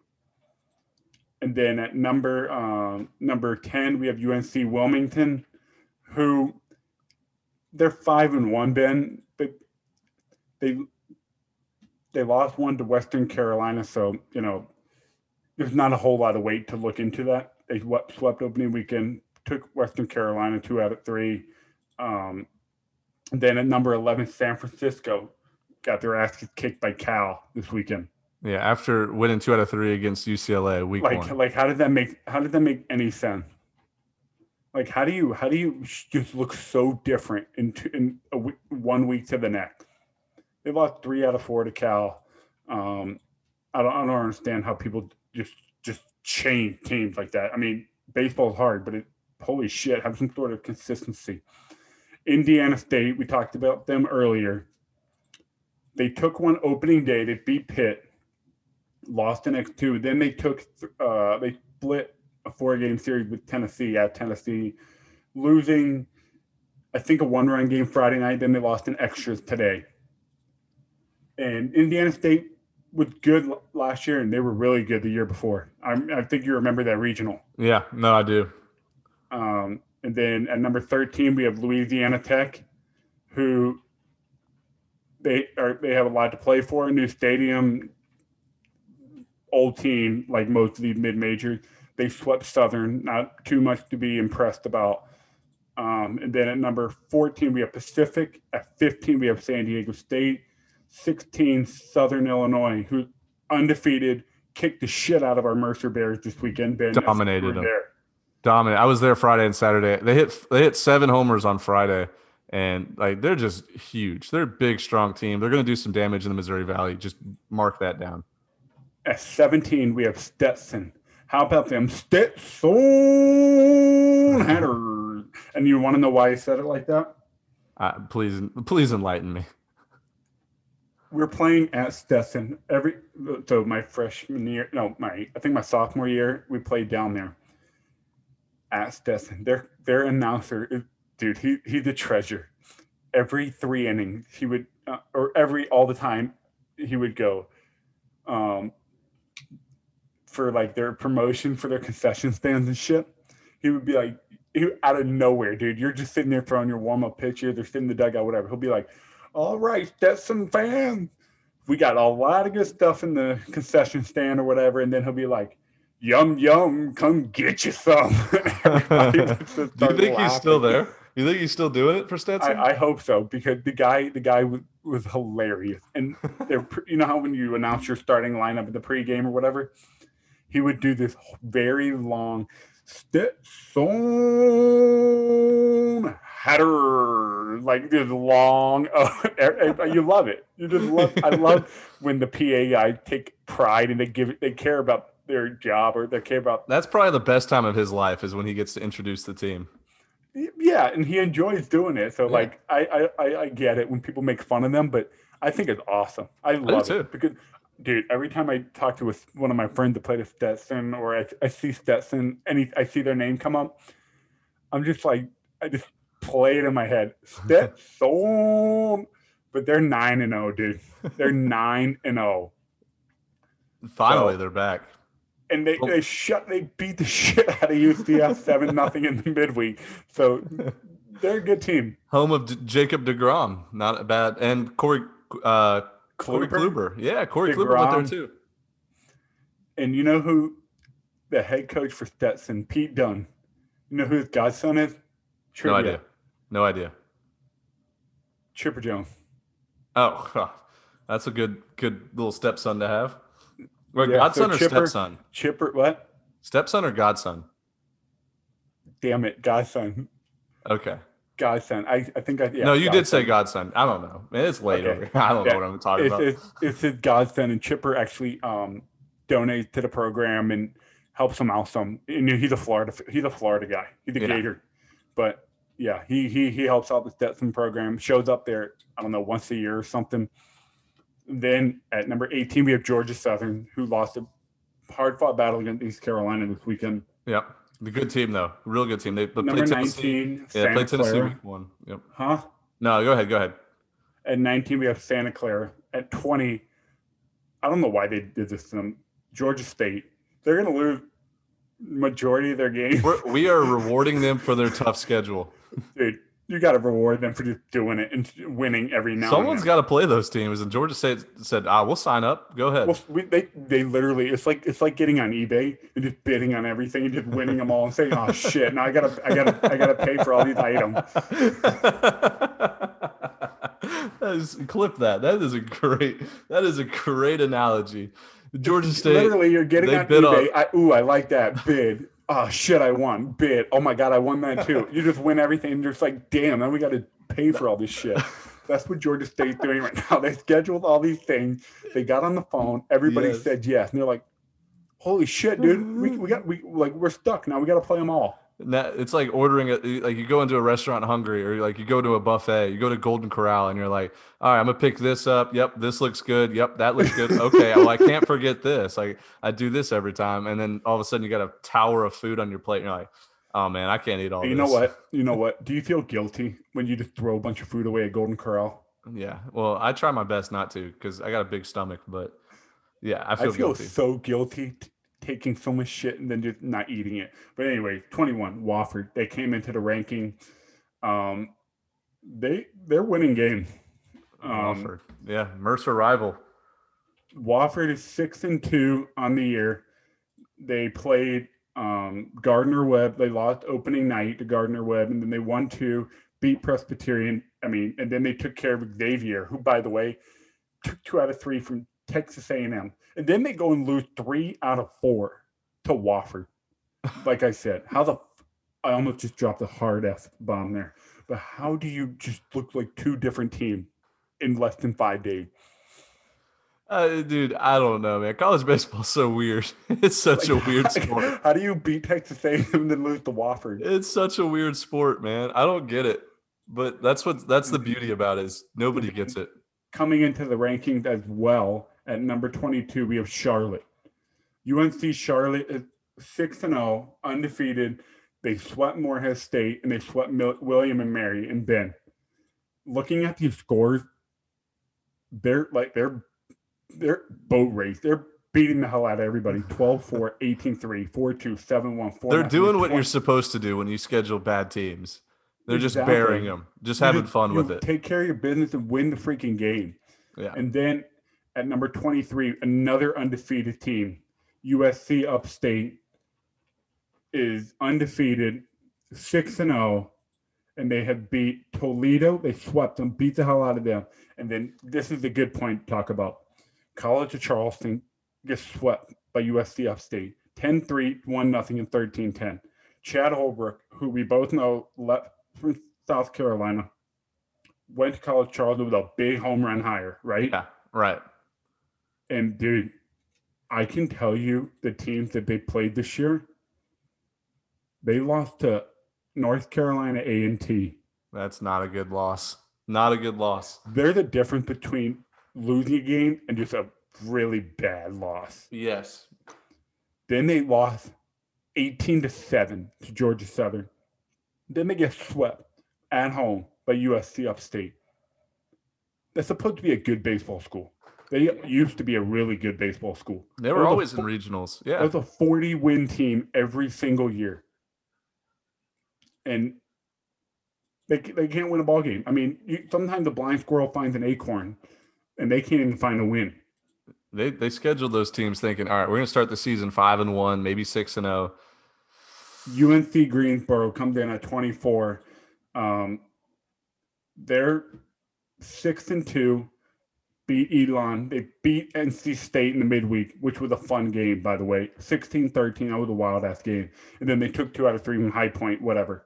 And then at number um, number ten, we have UNC Wilmington, who they're five and one, Ben, but they they lost one to Western Carolina, so you know there's not a whole lot of weight to look into that. They swept, swept opening weekend, took Western Carolina two out of three. Um, and then at number eleven, San Francisco got their ass kicked by Cal this weekend. Yeah, after winning two out of three against UCLA week like one. like how did that make how did that make any sense? Like how do you how do you just look so different in two, in a week, one week to the next? They lost three out of four to cal. Um i don't i don't understand how people just just change teams like that. I mean baseball's hard but it holy shit have some sort of consistency indiana state we talked about them earlier they took one opening day they beat pitt lost in X2. Then they took uh they split a four game series with Tennessee at Tennessee, losing I think a one run game Friday night. Then they lost in extras today. And Indiana State was good last year, and they were really good the year before. I, I think you remember that regional. yeah, no, I do. Um, and then at number 13, we have Louisiana Tech, who they are they have a lot to play for. A new stadium, old team like most of the mid majors. They swept Southern, not too much to be impressed about. Um, and then at number 14, we have Pacific. At 15, we have San Diego State. 16, Southern Illinois, who undefeated, kicked the shit out of our Mercer Bears this weekend. Ben, Dominated them. there. Dominant. I was there Friday and Saturday. They hit they hit seven homers on Friday, and like they're just huge. They're a big, strong team. They're going to do some damage in the Missouri Valley. Just mark that down. At 17, we have Stetson. How about them Stetson Hatters? And you want to know why I said it like that? Uh, please, please enlighten me. We're playing at Stetson every so my freshman year, no, my I think my sophomore year, we played down there at Stetson. Their their announcer, dude, he he's a treasure. Every three innings, he would, uh, or every all the time, he would go. Um, for like their promotion for their concession stands and shit, he would be like, he, out of nowhere, dude. You're just sitting there throwing your warm up pitch. They're sitting in the dugout, whatever. He'll be like, "All right, Stetson fans, we got a lot of good stuff in the concession stand or whatever," and then he'll be like. Yum yum, come get you some. Do you think he's still there? You think he's still doing it for Stetson? I, I hope so because the guy the guy was, was hilarious and they're you know how when you announce your starting lineup at the pregame or whatever he would do this very long Stetson Hatter like this long oh, you love it you just love I love when the PA guy take pride and they give it they care about their job or they care about That's probably the best time of his life is when he gets to introduce the team. yeah and he enjoys doing it so Yeah. like I, I i i get it when people make fun of them but I think it's awesome. I love too. it because, dude, every time I talk to with one of my friends that played at Stetson, or I, I see Stetson, and I see their name come up, I'm just like, I just play it in my head, Stetson. But they're nine and zero, dude. They're nine and zero, Finally, So- they're back. And they Oh. they shut they beat the shit out of UCF seven nothing in the midweek. So they're a good team. Home of D- Jacob Degrom, not a bad, and Corey uh, Corey Kluber? Yeah, Corey Kluber went there too. And you know who the head coach for Stetson, Pete Dunn. You know who his godson is? No idea. No idea. Chipper Jones. Oh, huh. that's a good good little stepson to have. Wait, Yeah, godson so or Chipper- stepson? Chipper what? Stepson or godson? Damn it, godson. Okay. Godson. I, I think I yeah, no, you did say godson. godson. I don't know. It's late Okay. I don't Yeah. know what I'm talking It's, about. it's, it's his godson, and Chipper actually um, donates to the program and helps him out some. And he's a Florida he's a Florida guy. He's a Yeah. Gator, but yeah, he he he helps out the Stetson program. Shows up there, I don't know, once a year or something. Then at number 18, we have Georgia Southern, who lost a hard fought battle against East Carolina this weekend. Yep. The good team though. Real good team. They but Number played Tennessee. 19, Yeah, Santa played Tennessee Clara. week one. Yep. Huh? No, go ahead. Go ahead. At 19, we have Santa Clara. At 20, I don't know why they did this to them. Georgia State. They're going to lose majority of their games. We're, we are rewarding them for their tough schedule. Dude, you got to reward them for just doing it and winning every now Someone's got to play those teams, and Georgia State said, "Ah, we'll sign up. Go ahead." Well, we, they they literally it's like it's like getting on eBay and just bidding on everything and just winning them all and saying, "Oh shit, now I gotta I gotta I gotta pay for all these items." that is, clip that. That is a great. That is a great analogy. Georgia State. Literally, you're getting on eBay. I, ooh, I like that bid. Oh shit, I won Bit. Oh my god, I won that too. You just win everything, and you're just like, damn. Now we got to pay for all this shit. That's what Georgia State's doing right now. They scheduled all these things. They got on the phone. Everybody Yes. said yes, and they're like, "Holy shit, dude! We, we got we like we're stuck now. We got to play them all." That, it's like ordering a like you go into a restaurant hungry or like you go to a buffet you go to golden corral and you're like all right i'm gonna pick this up. Yep this looks good. Yep that looks good. Okay well i can't forget this. Like i do this every time. And then all of a sudden you got a tower of food on your plate and you're like oh man i can't eat all you this. know what? You know what? Do you feel guilty when you just throw a bunch of food away at Golden Corral? yeah. Well i try my best not to because i got a big stomach but yeah i feel, I feel, guilty. so guilty taking so much shit and then just not eating it. But anyway, 21 Wofford. They came into the ranking. Um, they they're winning game. Um, Wofford. yeah mercer rival Wofford is six and two on the year. They played um, Gardner Webb. They lost opening night to Gardner Webb, and then they won two, beat Presbyterian. I mean, and then they took care of Xavier, who, by the way, took two out of three from Texas A&M, and then they go and lose three out of four to Wofford. Like I said, how the I almost just dropped a hard f bomb there. But how do you just look like two different teams in less than five days? uh, dude i don't know man college baseball's so weird it's such a Like, weird how- sport How do you beat Texas A&M and then lose to Wofford? It's such a weird sport, man. I don't get it. But that's what that's the beauty about it is nobody gets it. Coming into the rankings as well at number 22, we have Charlotte. UNC Charlotte is 6 and 0, undefeated. They swept Morehead State and they swept Mil- William and Mary and Ben. Looking at these scores, they're like they're they're boat race. They're beating the hell out of everybody. 12-4, 18-3, 4-2, 7-1, 4 They're doing what you're supposed to do when you schedule bad teams. They're just burying them, just having fun with it. Take care of your business and win the freaking game. Yeah. And then at number 23, another undefeated team, USC Upstate, is undefeated, 6 and 0, and they have beat Toledo. They swept them, beat the hell out of them. And then this is a good point to talk about. College of Charleston gets swept by USC Upstate, 10 3, 1 0, and 13 10. Chad Holbrook, who we both know left from South Carolina, went to College of Charleston with a big home run hire, right? Yeah. Right. And dude, I can tell you the teams that they played this year, they lost to North Carolina A and T. That's not a good loss. Not a good loss. They're the difference between losing a game and just a really bad loss. Yes. Then they lost 18 to 7 to Georgia Southern. Then they get swept at home by USC Upstate. That's supposed to be a good baseball school. They used to be a really good baseball school. They were always in regionals. Yeah. was a 40 win team every single year. And they, they can't win a ball game. I mean, you, sometimes the blind squirrel finds an acorn and they can't even find a win. They they scheduled those teams thinking, all right, we're gonna start the season five and one, maybe six and oh." zero. UNC Greensboro comes in at 24. Um, they're six and two, beat Elon. They beat NC State in the midweek, which was a fun game, by the way. 16 13. That was a wild ass game. And then they took two out of three from High Point, whatever.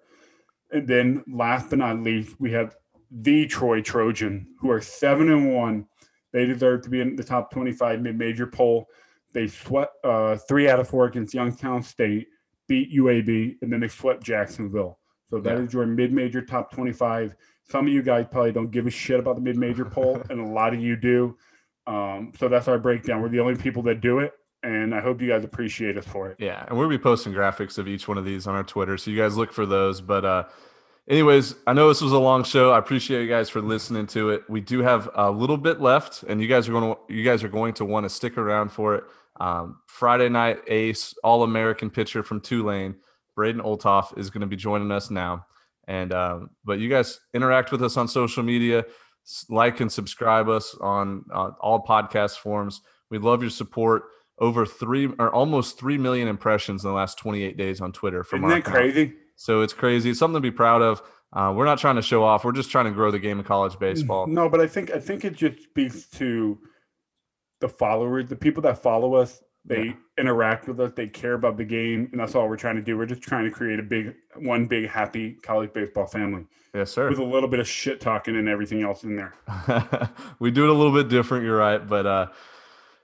And then last but not least, we have the Troy Trojan, who are seven and one. They deserve to be in the top 25 mid major poll. They swept uh, three out of four against Youngstown State beat UAB, and then they swept Jacksonville. So that is Yeah. your mid-major top 25. Some of you guys probably don't give a shit about the mid-major poll, and a lot of you do. Um, so that's our breakdown. We're the only people that do it, and I hope you guys appreciate us for it. Yeah, and we'll be posting graphics of each one of these on our Twitter, so you guys look for those. But uh anyways, I know this was a long show. I appreciate you guys for listening to it. We do have a little bit left, and you guys are going to you guys are going to want to stick around for it. Um, Friday night ace, all American pitcher from Tulane, Braden Olthoff is going to be joining us now. And um, but you guys interact with us on social media, like and subscribe us on uh, all podcast forms. We love your support. Over three or almost three million impressions in the last 28 days on Twitter from Isn't our that account. crazy? So it's crazy. It's something to be proud of. Uh, we're not trying to show off. We're just trying to grow the game of college baseball. No, but I think I think it just speaks to the followers, the people that follow us. They Yeah. interact with us. They care about the game, and that's all we're trying to do. We're just trying to create a big, one big happy college baseball family Yes, sir. with a little bit of shit talking and everything else in there. we do it a little bit different. You're right, but uh,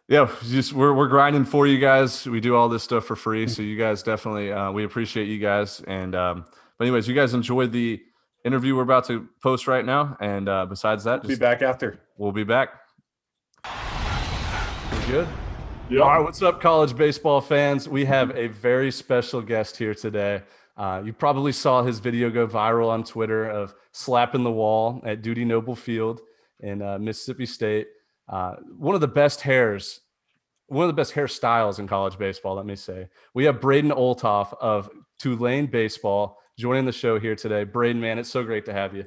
yeah, just we're we're grinding for you guys. We do all this stuff for free, so you guys definitely uh, we appreciate you guys. And um, but anyways, you guys enjoyed the interview we're about to post right now. And uh, besides that, Be just, back after. we'll be back. We're good. Yeah. All right, what's up, college baseball fans? We have a very special guest here today. Uh, you probably saw his video go viral on Twitter of slapping the wall at Dudy Noble Field in uh, Mississippi State. Uh, one of the best hairs, one of the best hairstyles in college baseball, let me say. We have Braden Olthoff of Tulane Baseball joining the show here today. Braden, man, it's so great to have you.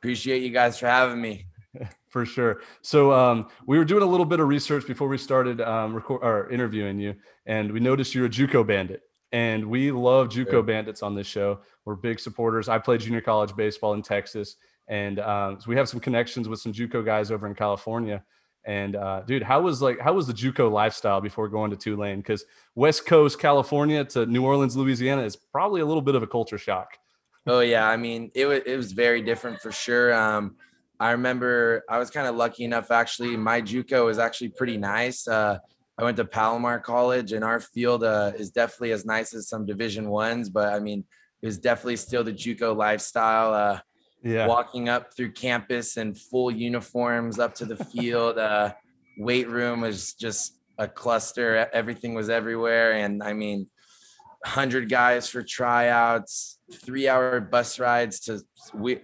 Appreciate you guys for having me. For sure. So um, we were doing a little bit of research before we started um, record, or interviewing you, and we noticed you're a JUCO bandit, and we love JUCO Sure. bandits on this show. We're big supporters. I played junior college baseball in Texas, and um, so we have some connections with some JUCO guys over in California. And uh, dude, how was like how was the JUCO lifestyle before going to Tulane? Because West Coast California to New Orleans, Louisiana is probably a little bit of a culture shock. Oh yeah, I mean it was it was very different for sure. Um, I remember I was kind of lucky enough actually. My JUCO was actually pretty nice. Uh, I went to Palomar College, and our field uh, is definitely as nice as some Division ones. But I mean, it was definitely still the JUCO lifestyle. Uh, Yeah. walking up through campus in full uniforms up to the field. Uh, weight room was just a cluster. Everything was everywhere. And I mean, 100 guys for tryouts, three hour bus rides to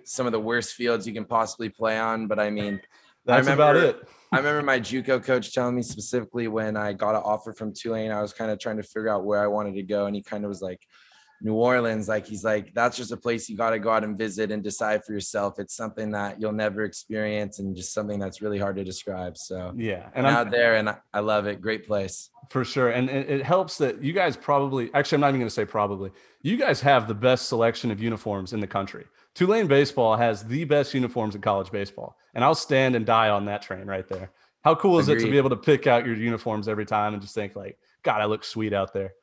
some of the worst fields you can possibly play on. But I mean, That's about remember- it. I remember my JUCO coach telling me specifically when I got an offer from Tulane, I was kind of trying to figure out where I wanted to go, and he kind of was like, "New Orleans." Like he's like, "That's just a place you got to go out and visit and decide for yourself. It's something that you'll never experience, and just something that's really hard to describe." So Yeah. And I'm out there, and I- I love it. Great place. For sure. And it, it helps that you guys probably, actually, I'm not even going to say probably, you guys have the best selection of uniforms in the country. Tulane baseball has the best uniforms in college baseball. And I'll stand and die on that train right there. How cool is it to be able to pick out your uniforms every time and just think, like, God, I look sweet out there?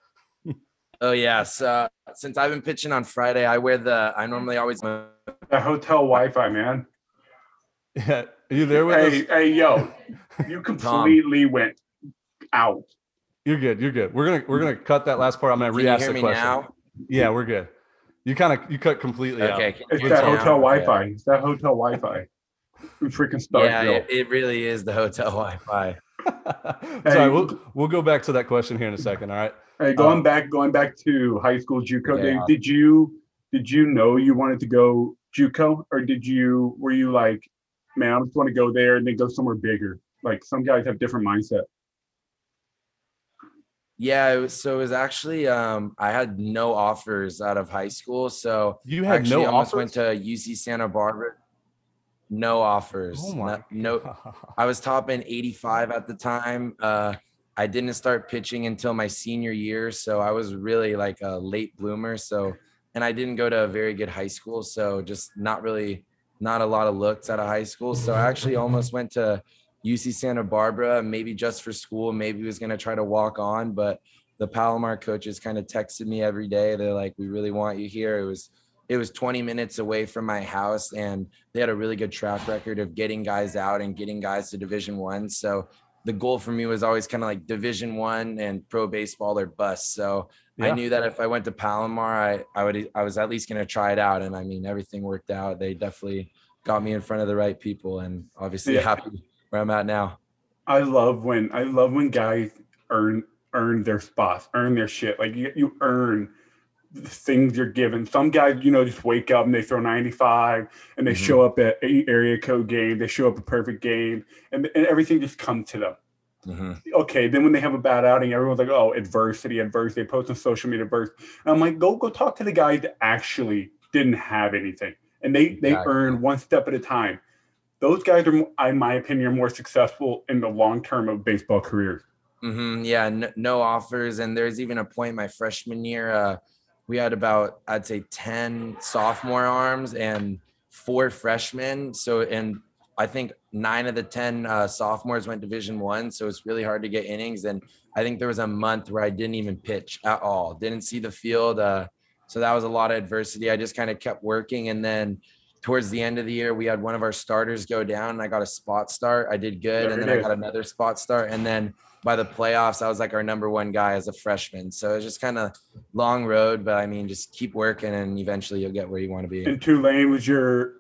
Oh yeah. Uh, so since I've been pitching on Friday, I wear the. I normally always. The hotel Wi-Fi, man. Yeah. Are you there with Hey, us? hey, yo, you completely went out. You're good. You're good. We're going to, we're going to cut that last part. I'm going to Can you re-ask hear the me question. now? Yeah, we're good. You kind of, you cut completely out. Okay. can you It's hear me that hotel Okay. Wi-Fi. It's that hotel Wi-Fi. freaking Yeah, it, it really is the hotel Wi-Fi. Sorry, we'll we'll go back to that question here in a second. All right. Hey, going Um, back, going back to high school JUCO. Okay, Did, did you did you know you wanted to go JUCO, or did you were you like, man, I just want to go there and then go somewhere bigger? Like some guys have different mindset. Yeah, it was, so it was actually um, I had no offers out of high school, so You had actually no almost offers. went to UC Santa Barbara. No offers. oh no, no I was topping 85 at the time. Uh, I didn't start pitching until my senior year, so I was really like a late bloomer. So, and I didn't go to a very good high school, so just not really, not a lot of looks out of high school. So I actually almost went to UC Santa Barbara, maybe just for school. Maybe was gonna try to walk on, but the Palomar coaches kind of texted me every day. They're like, "We really want you here." It was it was 20 minutes away from my house and they had a really good track record of getting guys out and getting guys to division one. So the goal for me was always kind of like division one and pro baseball or bust so i knew that if i went to palomar i i would i was at least going to try it out. And i mean everything worked out. They definitely got me in front of the right people and obviously Yeah. happy where i'm at now. I love when I love when guys earn earn their spots, earn their shit. Like you, you earn things you're given. Some guys, you know, just wake up and they throw 95 and they Mhm. show up at area code game. They show up a perfect game and, and everything just comes to them. Mhm. Okay, then when they have a bad outing, everyone's like, "Oh, adversity, adversity." They post on social media, adversity. And I'm like, "Go, go talk to the guys that actually didn't have anything, and they they earn one step at a time." Those guys are, in my opinion, are more successful in the long term of baseball careers. hmm Yeah, no, no offers, and there's even a point my freshman year. Uh, we had about I'd say ten sophomore arms and four freshmen. So, and I think nine of the ten uh, sophomores went Division One. So it's really hard to get innings. And I think there was a month where I didn't even pitch at all. Didn't see the field. Uh, so that was a lot of adversity. I just kind of kept working, and then towards the end of the year, we had one of our starters go down, and I got a spot start. I did good, and then I got another spot start, and then by the playoffs, I was like our number one guy as a freshman. So it's just kind of long road, but I mean, just keep working and eventually you'll get where you want to be. And Tulane was your,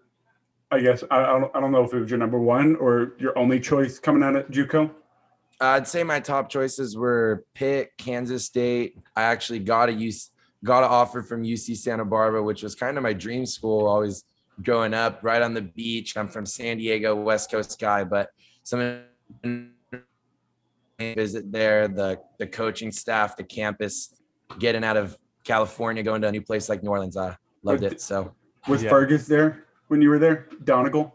I guess I, I don't I don't know if it was your number one or your only choice coming out of JUCO. I'd say my top choices were Pitt, Kansas State. I actually got a use got an offer from UC Santa Barbara, which was kind of my dream school. Always growing up right on the beach. I'm from San Diego, West Coast guy, but some visit there, the the coaching staff, the campus, getting out of California, going to a new place like New Orleans. I loved it. So Was Yeah. Fergus there when you were there? Donegal.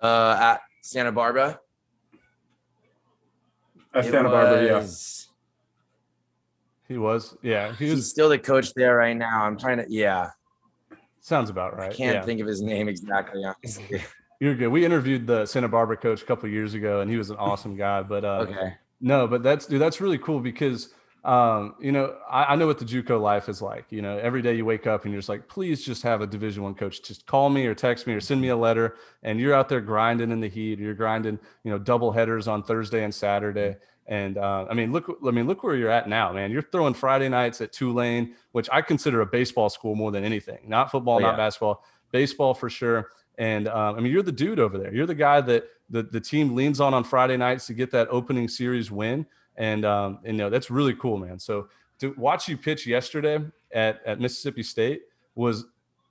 uh, at Santa Barbara, At it Santa Barbara, yeah. He was. Yeah. He He's was. still the coach there right now. I'm trying to, yeah. Sounds about right. I right. can't yeah. think of his name exactly. Honestly. You're good. We interviewed the Santa Barbara coach a couple years ago, and he was an awesome guy. But uh, Okay. No, but that's dude, that's really cool because um, you know, I, I know what the JUCO life is like. You know, every day you wake up and you're just like, please just have a division one coach. Just call me or text me or send me a letter. And you're out there grinding in the heat. You're grinding, you know, double headers on Thursday and Saturday. And uh, I mean, look, I mean, look where you're at now, man. You're throwing Friday nights at Tulane, which I consider a baseball school more than anything. Not football, Oh, not basketball, baseball for sure. And um, I mean, you're the dude over there. You're the guy that the, the team leans on on Friday nights to get that opening series win. And, um, and you know, that's really cool, man. So to watch you pitch yesterday at, at Mississippi State was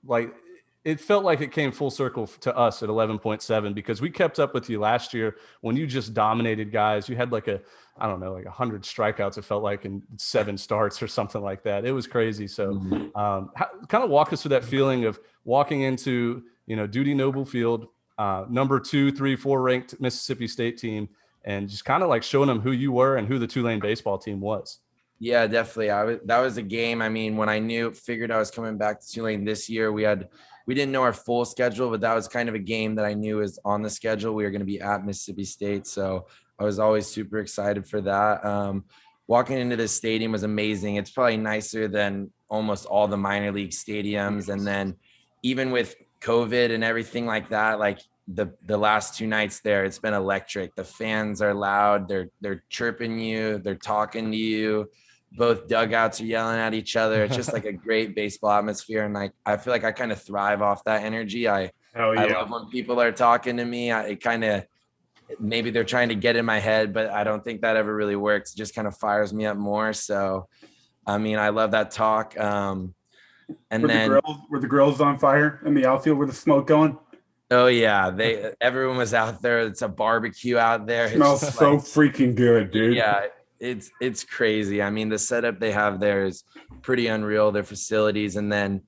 like, it felt like it came full circle to us at 11.7 because we kept up with you last year when you just dominated guys. You had like a, I don't know, like a hundred strikeouts. It felt like in seven starts or something like that. It was crazy. So, Mhm. um, how, kind of walk us through that feeling of walking into you know Dudy Noble Field, uh, number two, three, four ranked Mississippi State team, and just kind of like showing them who you were and who the Tulane baseball team was. Yeah, definitely. I was that was a game. I mean, when I knew figured I was coming back to Tulane this year, we had we didn't know our full schedule, but that was kind of a game that I knew was on the schedule. We were going to be at Mississippi State, so I was always super excited for that. Um, walking into this stadium was amazing. It's probably nicer than almost all the minor league stadiums, and then even with COVID and everything like that, like the the last two nights there, it's been electric. The fans are loud. They're they're chirping you. They're talking to you both dugouts are yelling at each other. It's just like a great baseball atmosphere. And like I feel like I kind of thrive off that energy. I Hell I love when people are talking to me. I, it kind of maybe they're trying to get in my head, but I don't think that ever really works. It just kind of fires me up more. So, I mean, I love that talk. Um, and were then, the grills were the grills on fire in the outfield with the smoke going? oh yeah, they everyone was out there. It's a barbecue out there. It's Smells so like- freaking good, dude. yeah, it's it's crazy. I mean, the setup they have there is pretty unreal. Their facilities, and then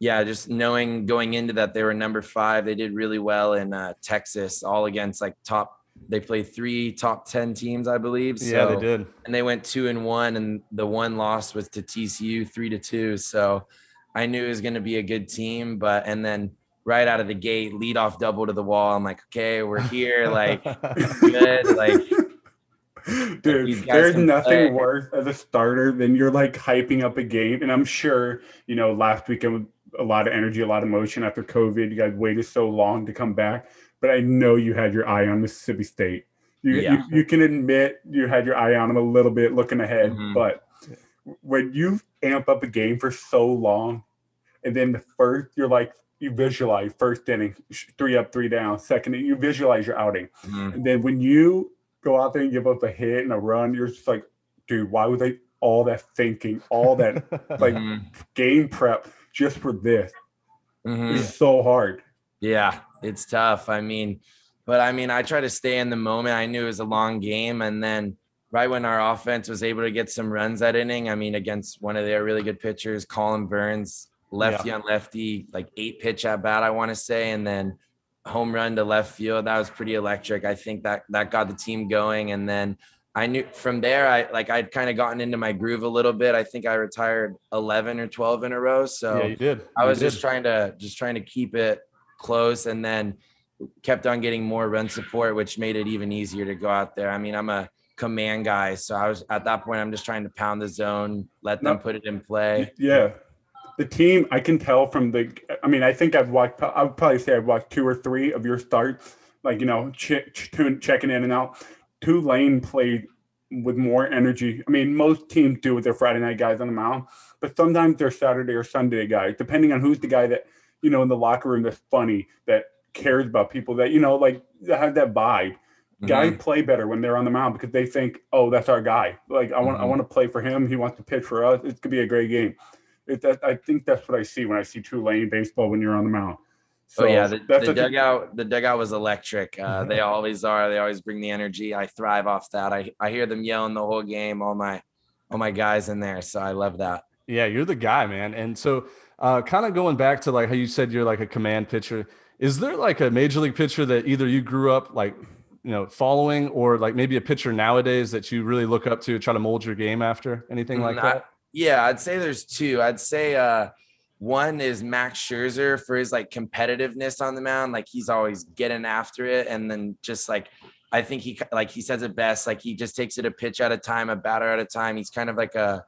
yeah, just knowing going into that they were number five. They did really well in uh, Texas, all against like top. They played three top ten teams, I believe. yeah, they did. and they went two and one, and the one loss was to TCU three to two. So I knew it was going to be a good team, but and then right out of the gate, lead off double to the wall. I'm like, okay, we're here, like good, like Dude, there's nothing play. worse as a starter than you're like hyping up a game. And I'm sure, you know, last weekend with a lot of energy, a lot of motion after COVID, you guys waited so long to come back. But I know you had your eye on Mississippi State. You, Yeah. you, you can admit you had your eye on them a little bit looking ahead. Mhm. But when you amp up a game for so long, and then the first, you're like, you visualize first inning, three up, three down. Second, you visualize your outing. mhm. And then when you go out there and give up a hit and a run, you're just like, dude, why was I all that thinking, all that like Mhm. game prep just for this? Mhm. It's so hard. Yeah, it's tough. I mean, but I mean, I try to stay in the moment. I knew it was a long game. And then right when our offense was able to get some runs that inning, I mean, against one of their really good pitchers, Colin Burns, lefty on lefty, like eight pitch at bat, I want to say. And then home run to left field. That was pretty electric. I think that that got the team going. And then I knew from there, I like I'd kind of gotten into my groove a little bit. I think I retired 11 or 12 in a row. So yeah, you did. I was did. just trying to just trying to keep it close and then kept on getting more run support, which made it even easier to go out there. I mean, I'm a command guy, so I was at that point I'm just trying to pound the zone, let them No. put it in play. Yeah. The team, I can tell from the, I mean, I think I've watched, I would probably say I've watched two or three of your starts, like, you know, ch- ch- checking in and out. Tulane played with more energy. I mean, most teams do with their Friday night guys on the mound, but sometimes they're Saturday or Sunday guys, depending on who's the guy that, you know, in the locker room that's funny, that cares about people, that, you know, like have that vibe. Guys Mhm. play better when they're on the mound because they think, "Oh, that's our guy. Like I want, I Mhm. want to play for him. He wants to pitch for us. It could be a great game." It, that, I think that's what I see when I see Tulane baseball when you're on the mound. oh yeah, the, that's the dugout the dugout was electric. Uh, they always are. They always bring the energy. I thrive off that. I, I hear them yelling the whole game. All my all my guys in there, so I love that. Yeah, you're the guy, man. And so, uh, kind of going back to like how you said you're like a command pitcher. Is there like a major league pitcher that either you grew up like, you know, following, or like maybe a pitcher nowadays that you really look up to, try to mold your game after? Anything like Mm, that? Yeah, I'd say there's two. I'd say uh one is Max Scherzer for his like competitiveness on the mound. Like he's always getting after it. And then just like I think he like he says it best, like he just takes it a pitch at a time, a batter at a time. He's kind of like a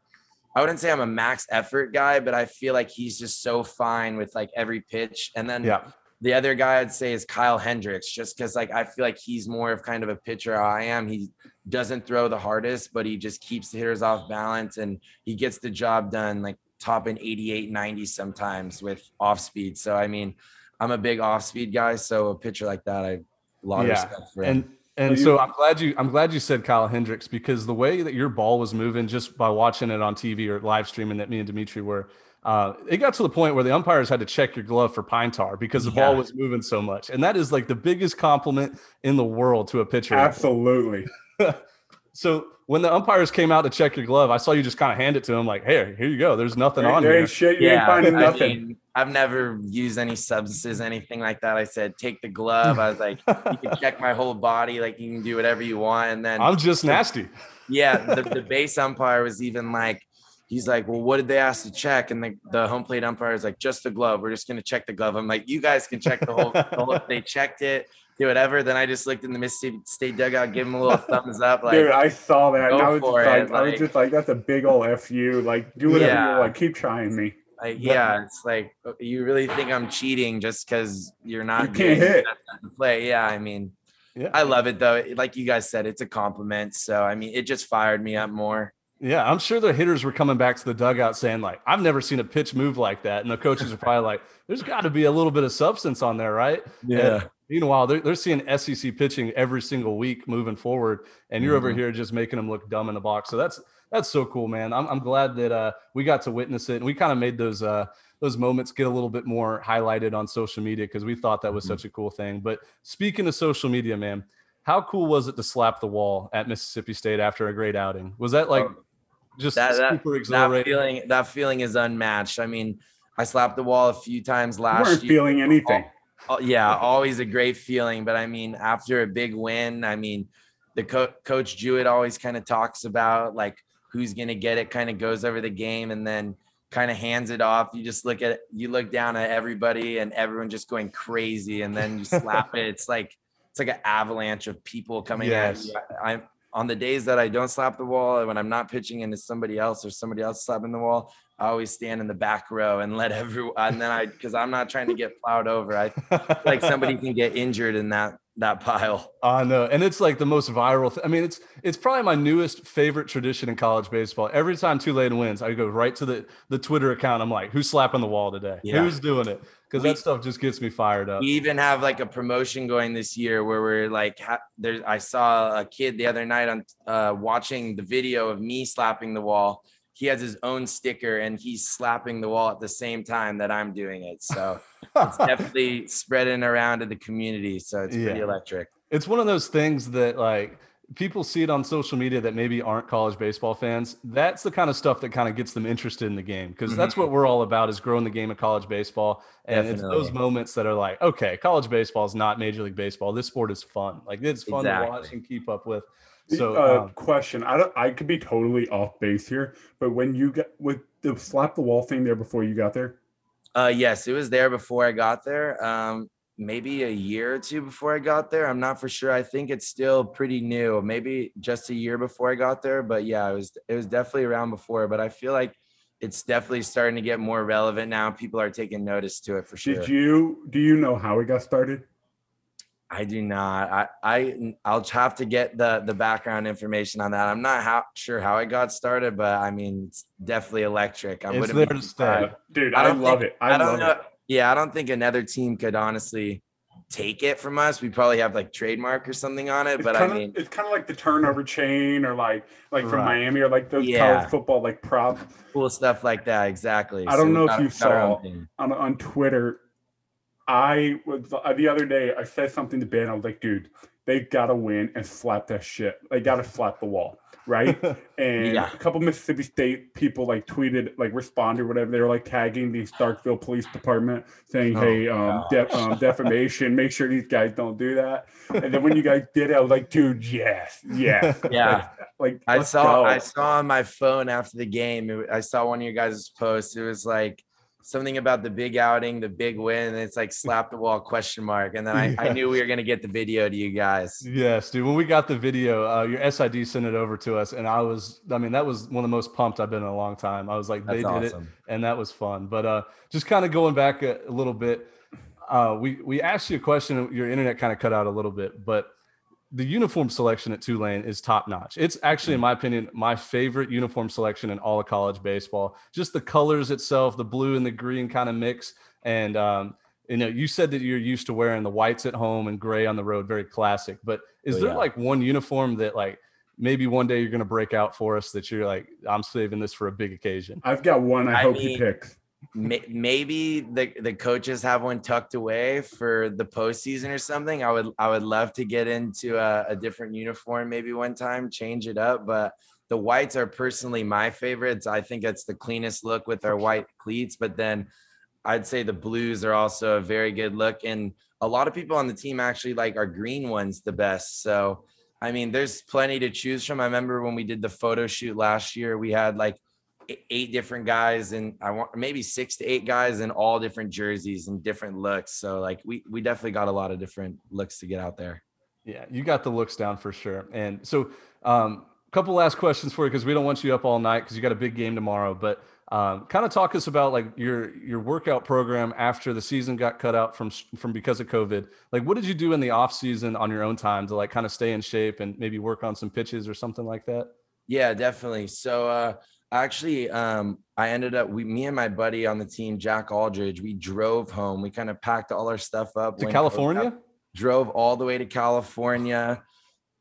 I wouldn't say I'm a max effort guy, but I feel like he's just so fine with like every pitch. And then Yeah. The other guy I'd say is Kyle Hendricks, just because like I feel like he's more of kind of a pitcher how I am. He doesn't throw the hardest, but he just keeps the hitters off balance and he gets the job done like topping 88, 90 sometimes with off speed. So I mean, I'm a big off speed guy. So a pitcher like that, I a lot of Yeah, respect for him. And and so I'm glad you I'm glad you said Kyle Hendricks because the way that your ball was moving just by watching it on TV or live streaming that me and Dimitri were, uh, it got to the point where the umpires had to check your glove for pine tar because the ball was moving so much, and that is like the biggest compliment in the world to a pitcher. absolutely. So when the umpires came out to check your glove, I saw you just kind of hand it to him like, "Hey, here you go. There's nothing There, on there here." ain't shit. You ain't finding I nothing. mean, I've never used any substances, anything like that. I said, take the glove. I was like, you can check my whole body, like you can do whatever you want. And then I'm just nasty. yeah, the, the base umpire was even like, he's like, well, what did they ask to check? And the, the home plate umpire is like, just the glove. We're just gonna check the glove. I'm like, you guys can check the whole. the whole they checked it, do whatever. Then I just looked in the Mississippi State dugout, give him a little thumbs up, like. Dude, I saw that. Go I was just it, like, I was just like, that's a big old fu. Like, do whatever Yeah. you want. Keep trying me. Like, yeah, it's like you really think I'm cheating just because you're not You can't hit. play. Yeah, I mean, Yeah. I love it though. Like you guys said, it's a compliment. So I mean, it just fired me up more. Yeah, I'm sure the hitters were coming back to the dugout saying like, "I've never seen a pitch move like that," and the coaches are probably like, "There's got to be a little bit of substance on there, right?" Yeah. And meanwhile, they're, they're seeing SEC pitching every single week moving forward, and you're over Mhm. here just making them look dumb in the box. So that's that's so cool, man. I'm, I'm glad that uh, we got to witness it, and we kind of made those uh, those moments get a little bit more highlighted on social media because we thought that was Mhm. such a cool thing. But speaking of social media, man, how cool was it to slap the wall at Mississippi State after a great outing? Was that like Oh, just that- that- super That exhilarating? feeling, that feeling is unmatched. I mean, I slapped the wall a few times You last weren't year. feeling anything. Oh, yeah, always a great feeling. But I mean, after a big win, I mean, the co- coach Jewett always kind of talks about like who's gonna get it, kind of goes over the game and then kind of hands it off. You just look at you look down at everybody and everyone just going crazy, and then you slap it. It's like it's like an avalanche of people coming Yes. at you. I, I'm on the days that I don't slap the wall, when I'm not pitching into somebody else or somebody else slapping the wall, I always stand in the back row and let everyone. And then I, because I'm not trying to get plowed over. I like somebody can get injured in that that pile. I know, and it's like the most viral. Th- I mean, it's it's probably my newest favorite tradition in college baseball. Every time Tulane wins, I go right to the the Twitter account. I'm like, who's slapping the wall today? Yeah. Who's doing it? Because that stuff just gets me fired up. We even have like a promotion going this year where we're like, ha- there's. I saw a kid the other night on uh, watching the video of me slapping the wall. He has his own sticker and he's slapping the wall at the same time that I'm doing it. So it's definitely spreading around to the community. So it's pretty Yeah. electric. it's one of those things that like people see it on social media that maybe aren't college baseball fans that's the kind of stuff that kind of gets them interested in the game because that's what we're all about is growing the game of college baseball and it's those moments that are like okay college baseball is not major league baseball this sport is fun like it's fun to watch and keep up with so uh, um, question. I don't. I could be totally off base here, but when you got with the slap the wall thing there before you got there, Uh, yes, it was there before I got there. Um, maybe a year or two before I got there. I'm not for sure. I think it's still pretty new. Maybe just a year before I got there. But yeah, it was it was definitely around before. But I feel like it's definitely starting to get more relevant now. People are taking notice to it for sure. did you do you know how it got started? I do not. I I I'll have to get the the background information on that. I'm not how, sure how it got started, but I mean it's definitely electric. I It's wouldn't there to stay. Dude, I I, love think- it. I, I don't love know. it. Yeah, I don't think another team could honestly take it from us. We probably have like trademark or something on it, It's but I of mean, it's kind of like the turnover chain or like like from Right. Miami or like those Yeah. college football like prop cool stuff like that. Exactly. I don't we know if you got our own saw- on on Twitter. I was the other day. I said something to Ben. I was like, "Dude, they gotta win and slap that shit. They gotta slap the wall, right?" And Yeah. a couple Mississippi State people like tweeted, like responded, or whatever. They were like tagging the Starkville Police Department, saying, Oh, "Hey, um, de- um, defamation. Make sure these guys don't do that." And then when you guys did it, I was like, "Dude, yes, yes, Yeah. like I saw go. I saw on my phone after the game. it- I saw one of your guys' posts. It was like something about the big outing, the big win, and it's like slap the wall question mark. And then I, I knew we were gonna get the video to you guys. Yes, dude. When we got the video, uh, your SID sent it over to us, and I was, I mean, that was one of the most pumped I've been in a long time. I was like, they That's did it, and that was fun. But uh, just kind of going back a, a little bit, uh, we we asked you a question. Your internet kind of cut out a little bit, but the uniform selection at Tulane is top notch. It's actually, in my opinion, my favorite uniform selection in all of college baseball. Just the colors itself, the blue and the green kind of mix, and um, you know, you said that you're used to wearing the whites at home and gray on the road, very classic. But is Oh, there yeah. like one uniform that like maybe one day you're going to break out for us that you're like, I'm saving this for a big occasion? I've got one. I, I hope he mean- picks. May- Maybe the, the coaches have one tucked away for the postseason or something. I would I would love to get into a, a different uniform maybe one time, change it up. But the whites are personally my favorites. I think it's the cleanest look with our white cleats. But then I'd say the blues are also a very good look. And a lot of people on the team actually like our green ones the best. So I mean, there's plenty to choose from. I remember when we did the photo shoot last year, we had like eight different guys and I want maybe six to eight guys in all different jerseys and different looks. So like we we definitely got a lot of different looks to get out there. Yeah, you got the looks down for sure. And so, um, a couple last questions for you because we don't want you up all night because you got a big game tomorrow. But um, kind of talk us about like your your workout program after the season got cut out from from because of COVID. Like, what did you do in the off season on your own time to like kind of stay in shape and maybe work on some pitches or something like that? Yeah, definitely. So uh actually um I ended up we me and my buddy on the team, Jack Aldridge, we drove home. We kind of packed all our stuff up To California? drove all the way to California,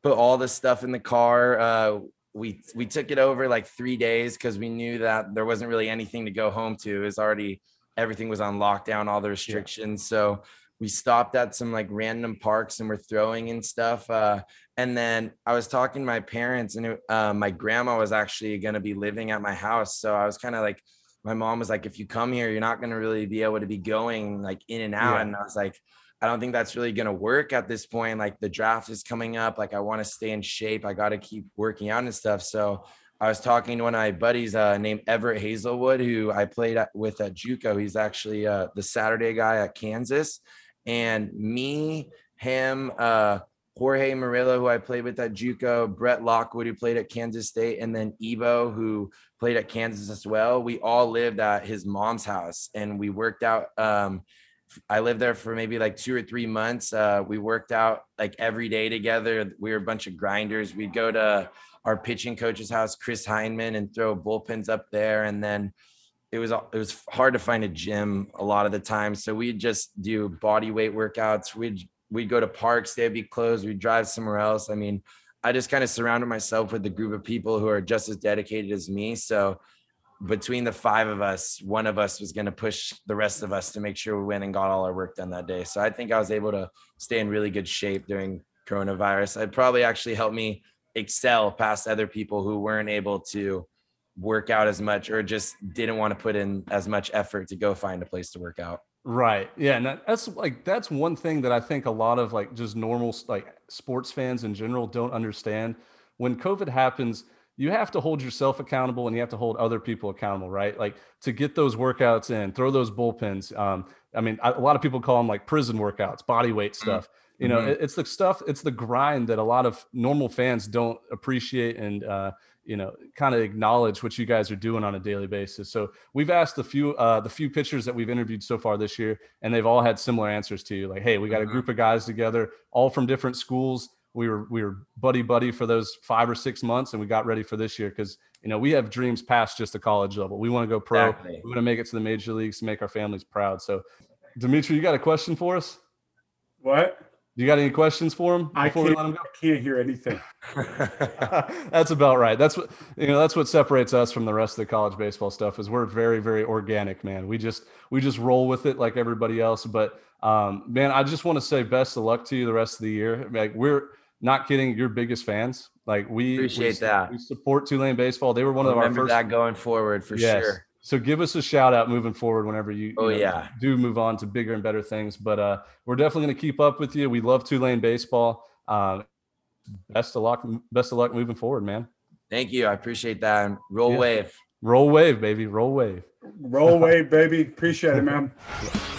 put all the stuff in the car. Uh, we we took it over like three days because we knew that there wasn't really anything to go home to. It was already everything was on lockdown, all the restrictions. So we stopped at some like random parks and we're throwing and stuff. Uh, and then I was talking to my parents, and it, uh, my grandma was actually going to be living at my house. So I was kind of like, my mom was like, if you come here, you're not going to really be able to be going like in and out. Yeah. And I was like, I don't think that's really going to work at this point. Like the draft is coming up. Like I want to stay in shape. I got to keep working out and stuff. So I was talking to one of my buddies uh, named Everett Hazelwood, who I played at, with at JUCO. He's actually uh, the Saturday guy at Kansas. And me, him, uh, Jorge Murillo, who I played with at JUCO, Brett Lockwood, who played at Kansas State, and then Evo, who played at Kansas as well. We all lived at his mom's house, and we worked out. Um, I lived there for maybe like two or three months. Uh, we worked out like every day together. We were a bunch of grinders. We'd go to our pitching coach's house, Chris Heinman, and throw bullpens up there. And then it was it was hard to find a gym a lot of the time. So we'd just do body weight workouts. We'd we'd go to parks, they'd be closed. We'd drive somewhere else. I mean, I just kind of surrounded myself with a group of people who are just as dedicated as me. So between the five of us, one of us was going to push the rest of us to make sure we went and got all our work done that day. So I think I was able to stay in really good shape during coronavirus. It probably actually helped me excel past other people who weren't able to work out as much or just didn't want to put in as much effort to go find a place to work out. Right. Yeah. And that's like that's one thing that I think a lot of like just normal like sports fans in general don't understand. When COVID happens, you have to hold yourself accountable and you have to hold other people accountable, right? Like to get those workouts in, throw those bullpens. Um, I mean, a a lot of people call them like prison workouts, body weight stuff. You know, Mhm. it's the stuff, it's the grind that a lot of normal fans don't appreciate and uh, you know, kind of acknowledge what you guys are doing on a daily basis. So we've asked the few uh, the few pitchers that we've interviewed so far this year, and they've all had similar answers to you. Like, hey, we got a Mhm. group of guys together, all from different schools. We were we were buddy buddy for those five or six months, and we got ready for this year because you know we have dreams past just the college level. We want to go pro. Exactly. We want to make it to the major leagues to make our families proud. So, Dimitri, you got a question for us? What? You got any questions for him I before we can't, let him go? I can't hear anything. that's about right. That's what you know. That's what separates us from the rest of the college baseball stuff. Is we're very, very organic, man. We just we just roll with it like everybody else. But um, man, I just want to say best of luck to you the rest of the year. Like we're not kidding, your biggest fans. Like we Appreciate we, that. We support Tulane baseball. They were one of our Remember first. that going forward for Yes. sure. So give us a shout out moving forward whenever you, you Oh, know, yeah. do move on to bigger and better things. But uh, we're definitely going to keep up with you. We love Tulane baseball. Um, best of luck. Best of luck moving forward, man. Thank you. I appreciate that. And roll Yeah. wave. Roll wave, baby. Roll wave. Roll wave, baby. Appreciate it, man.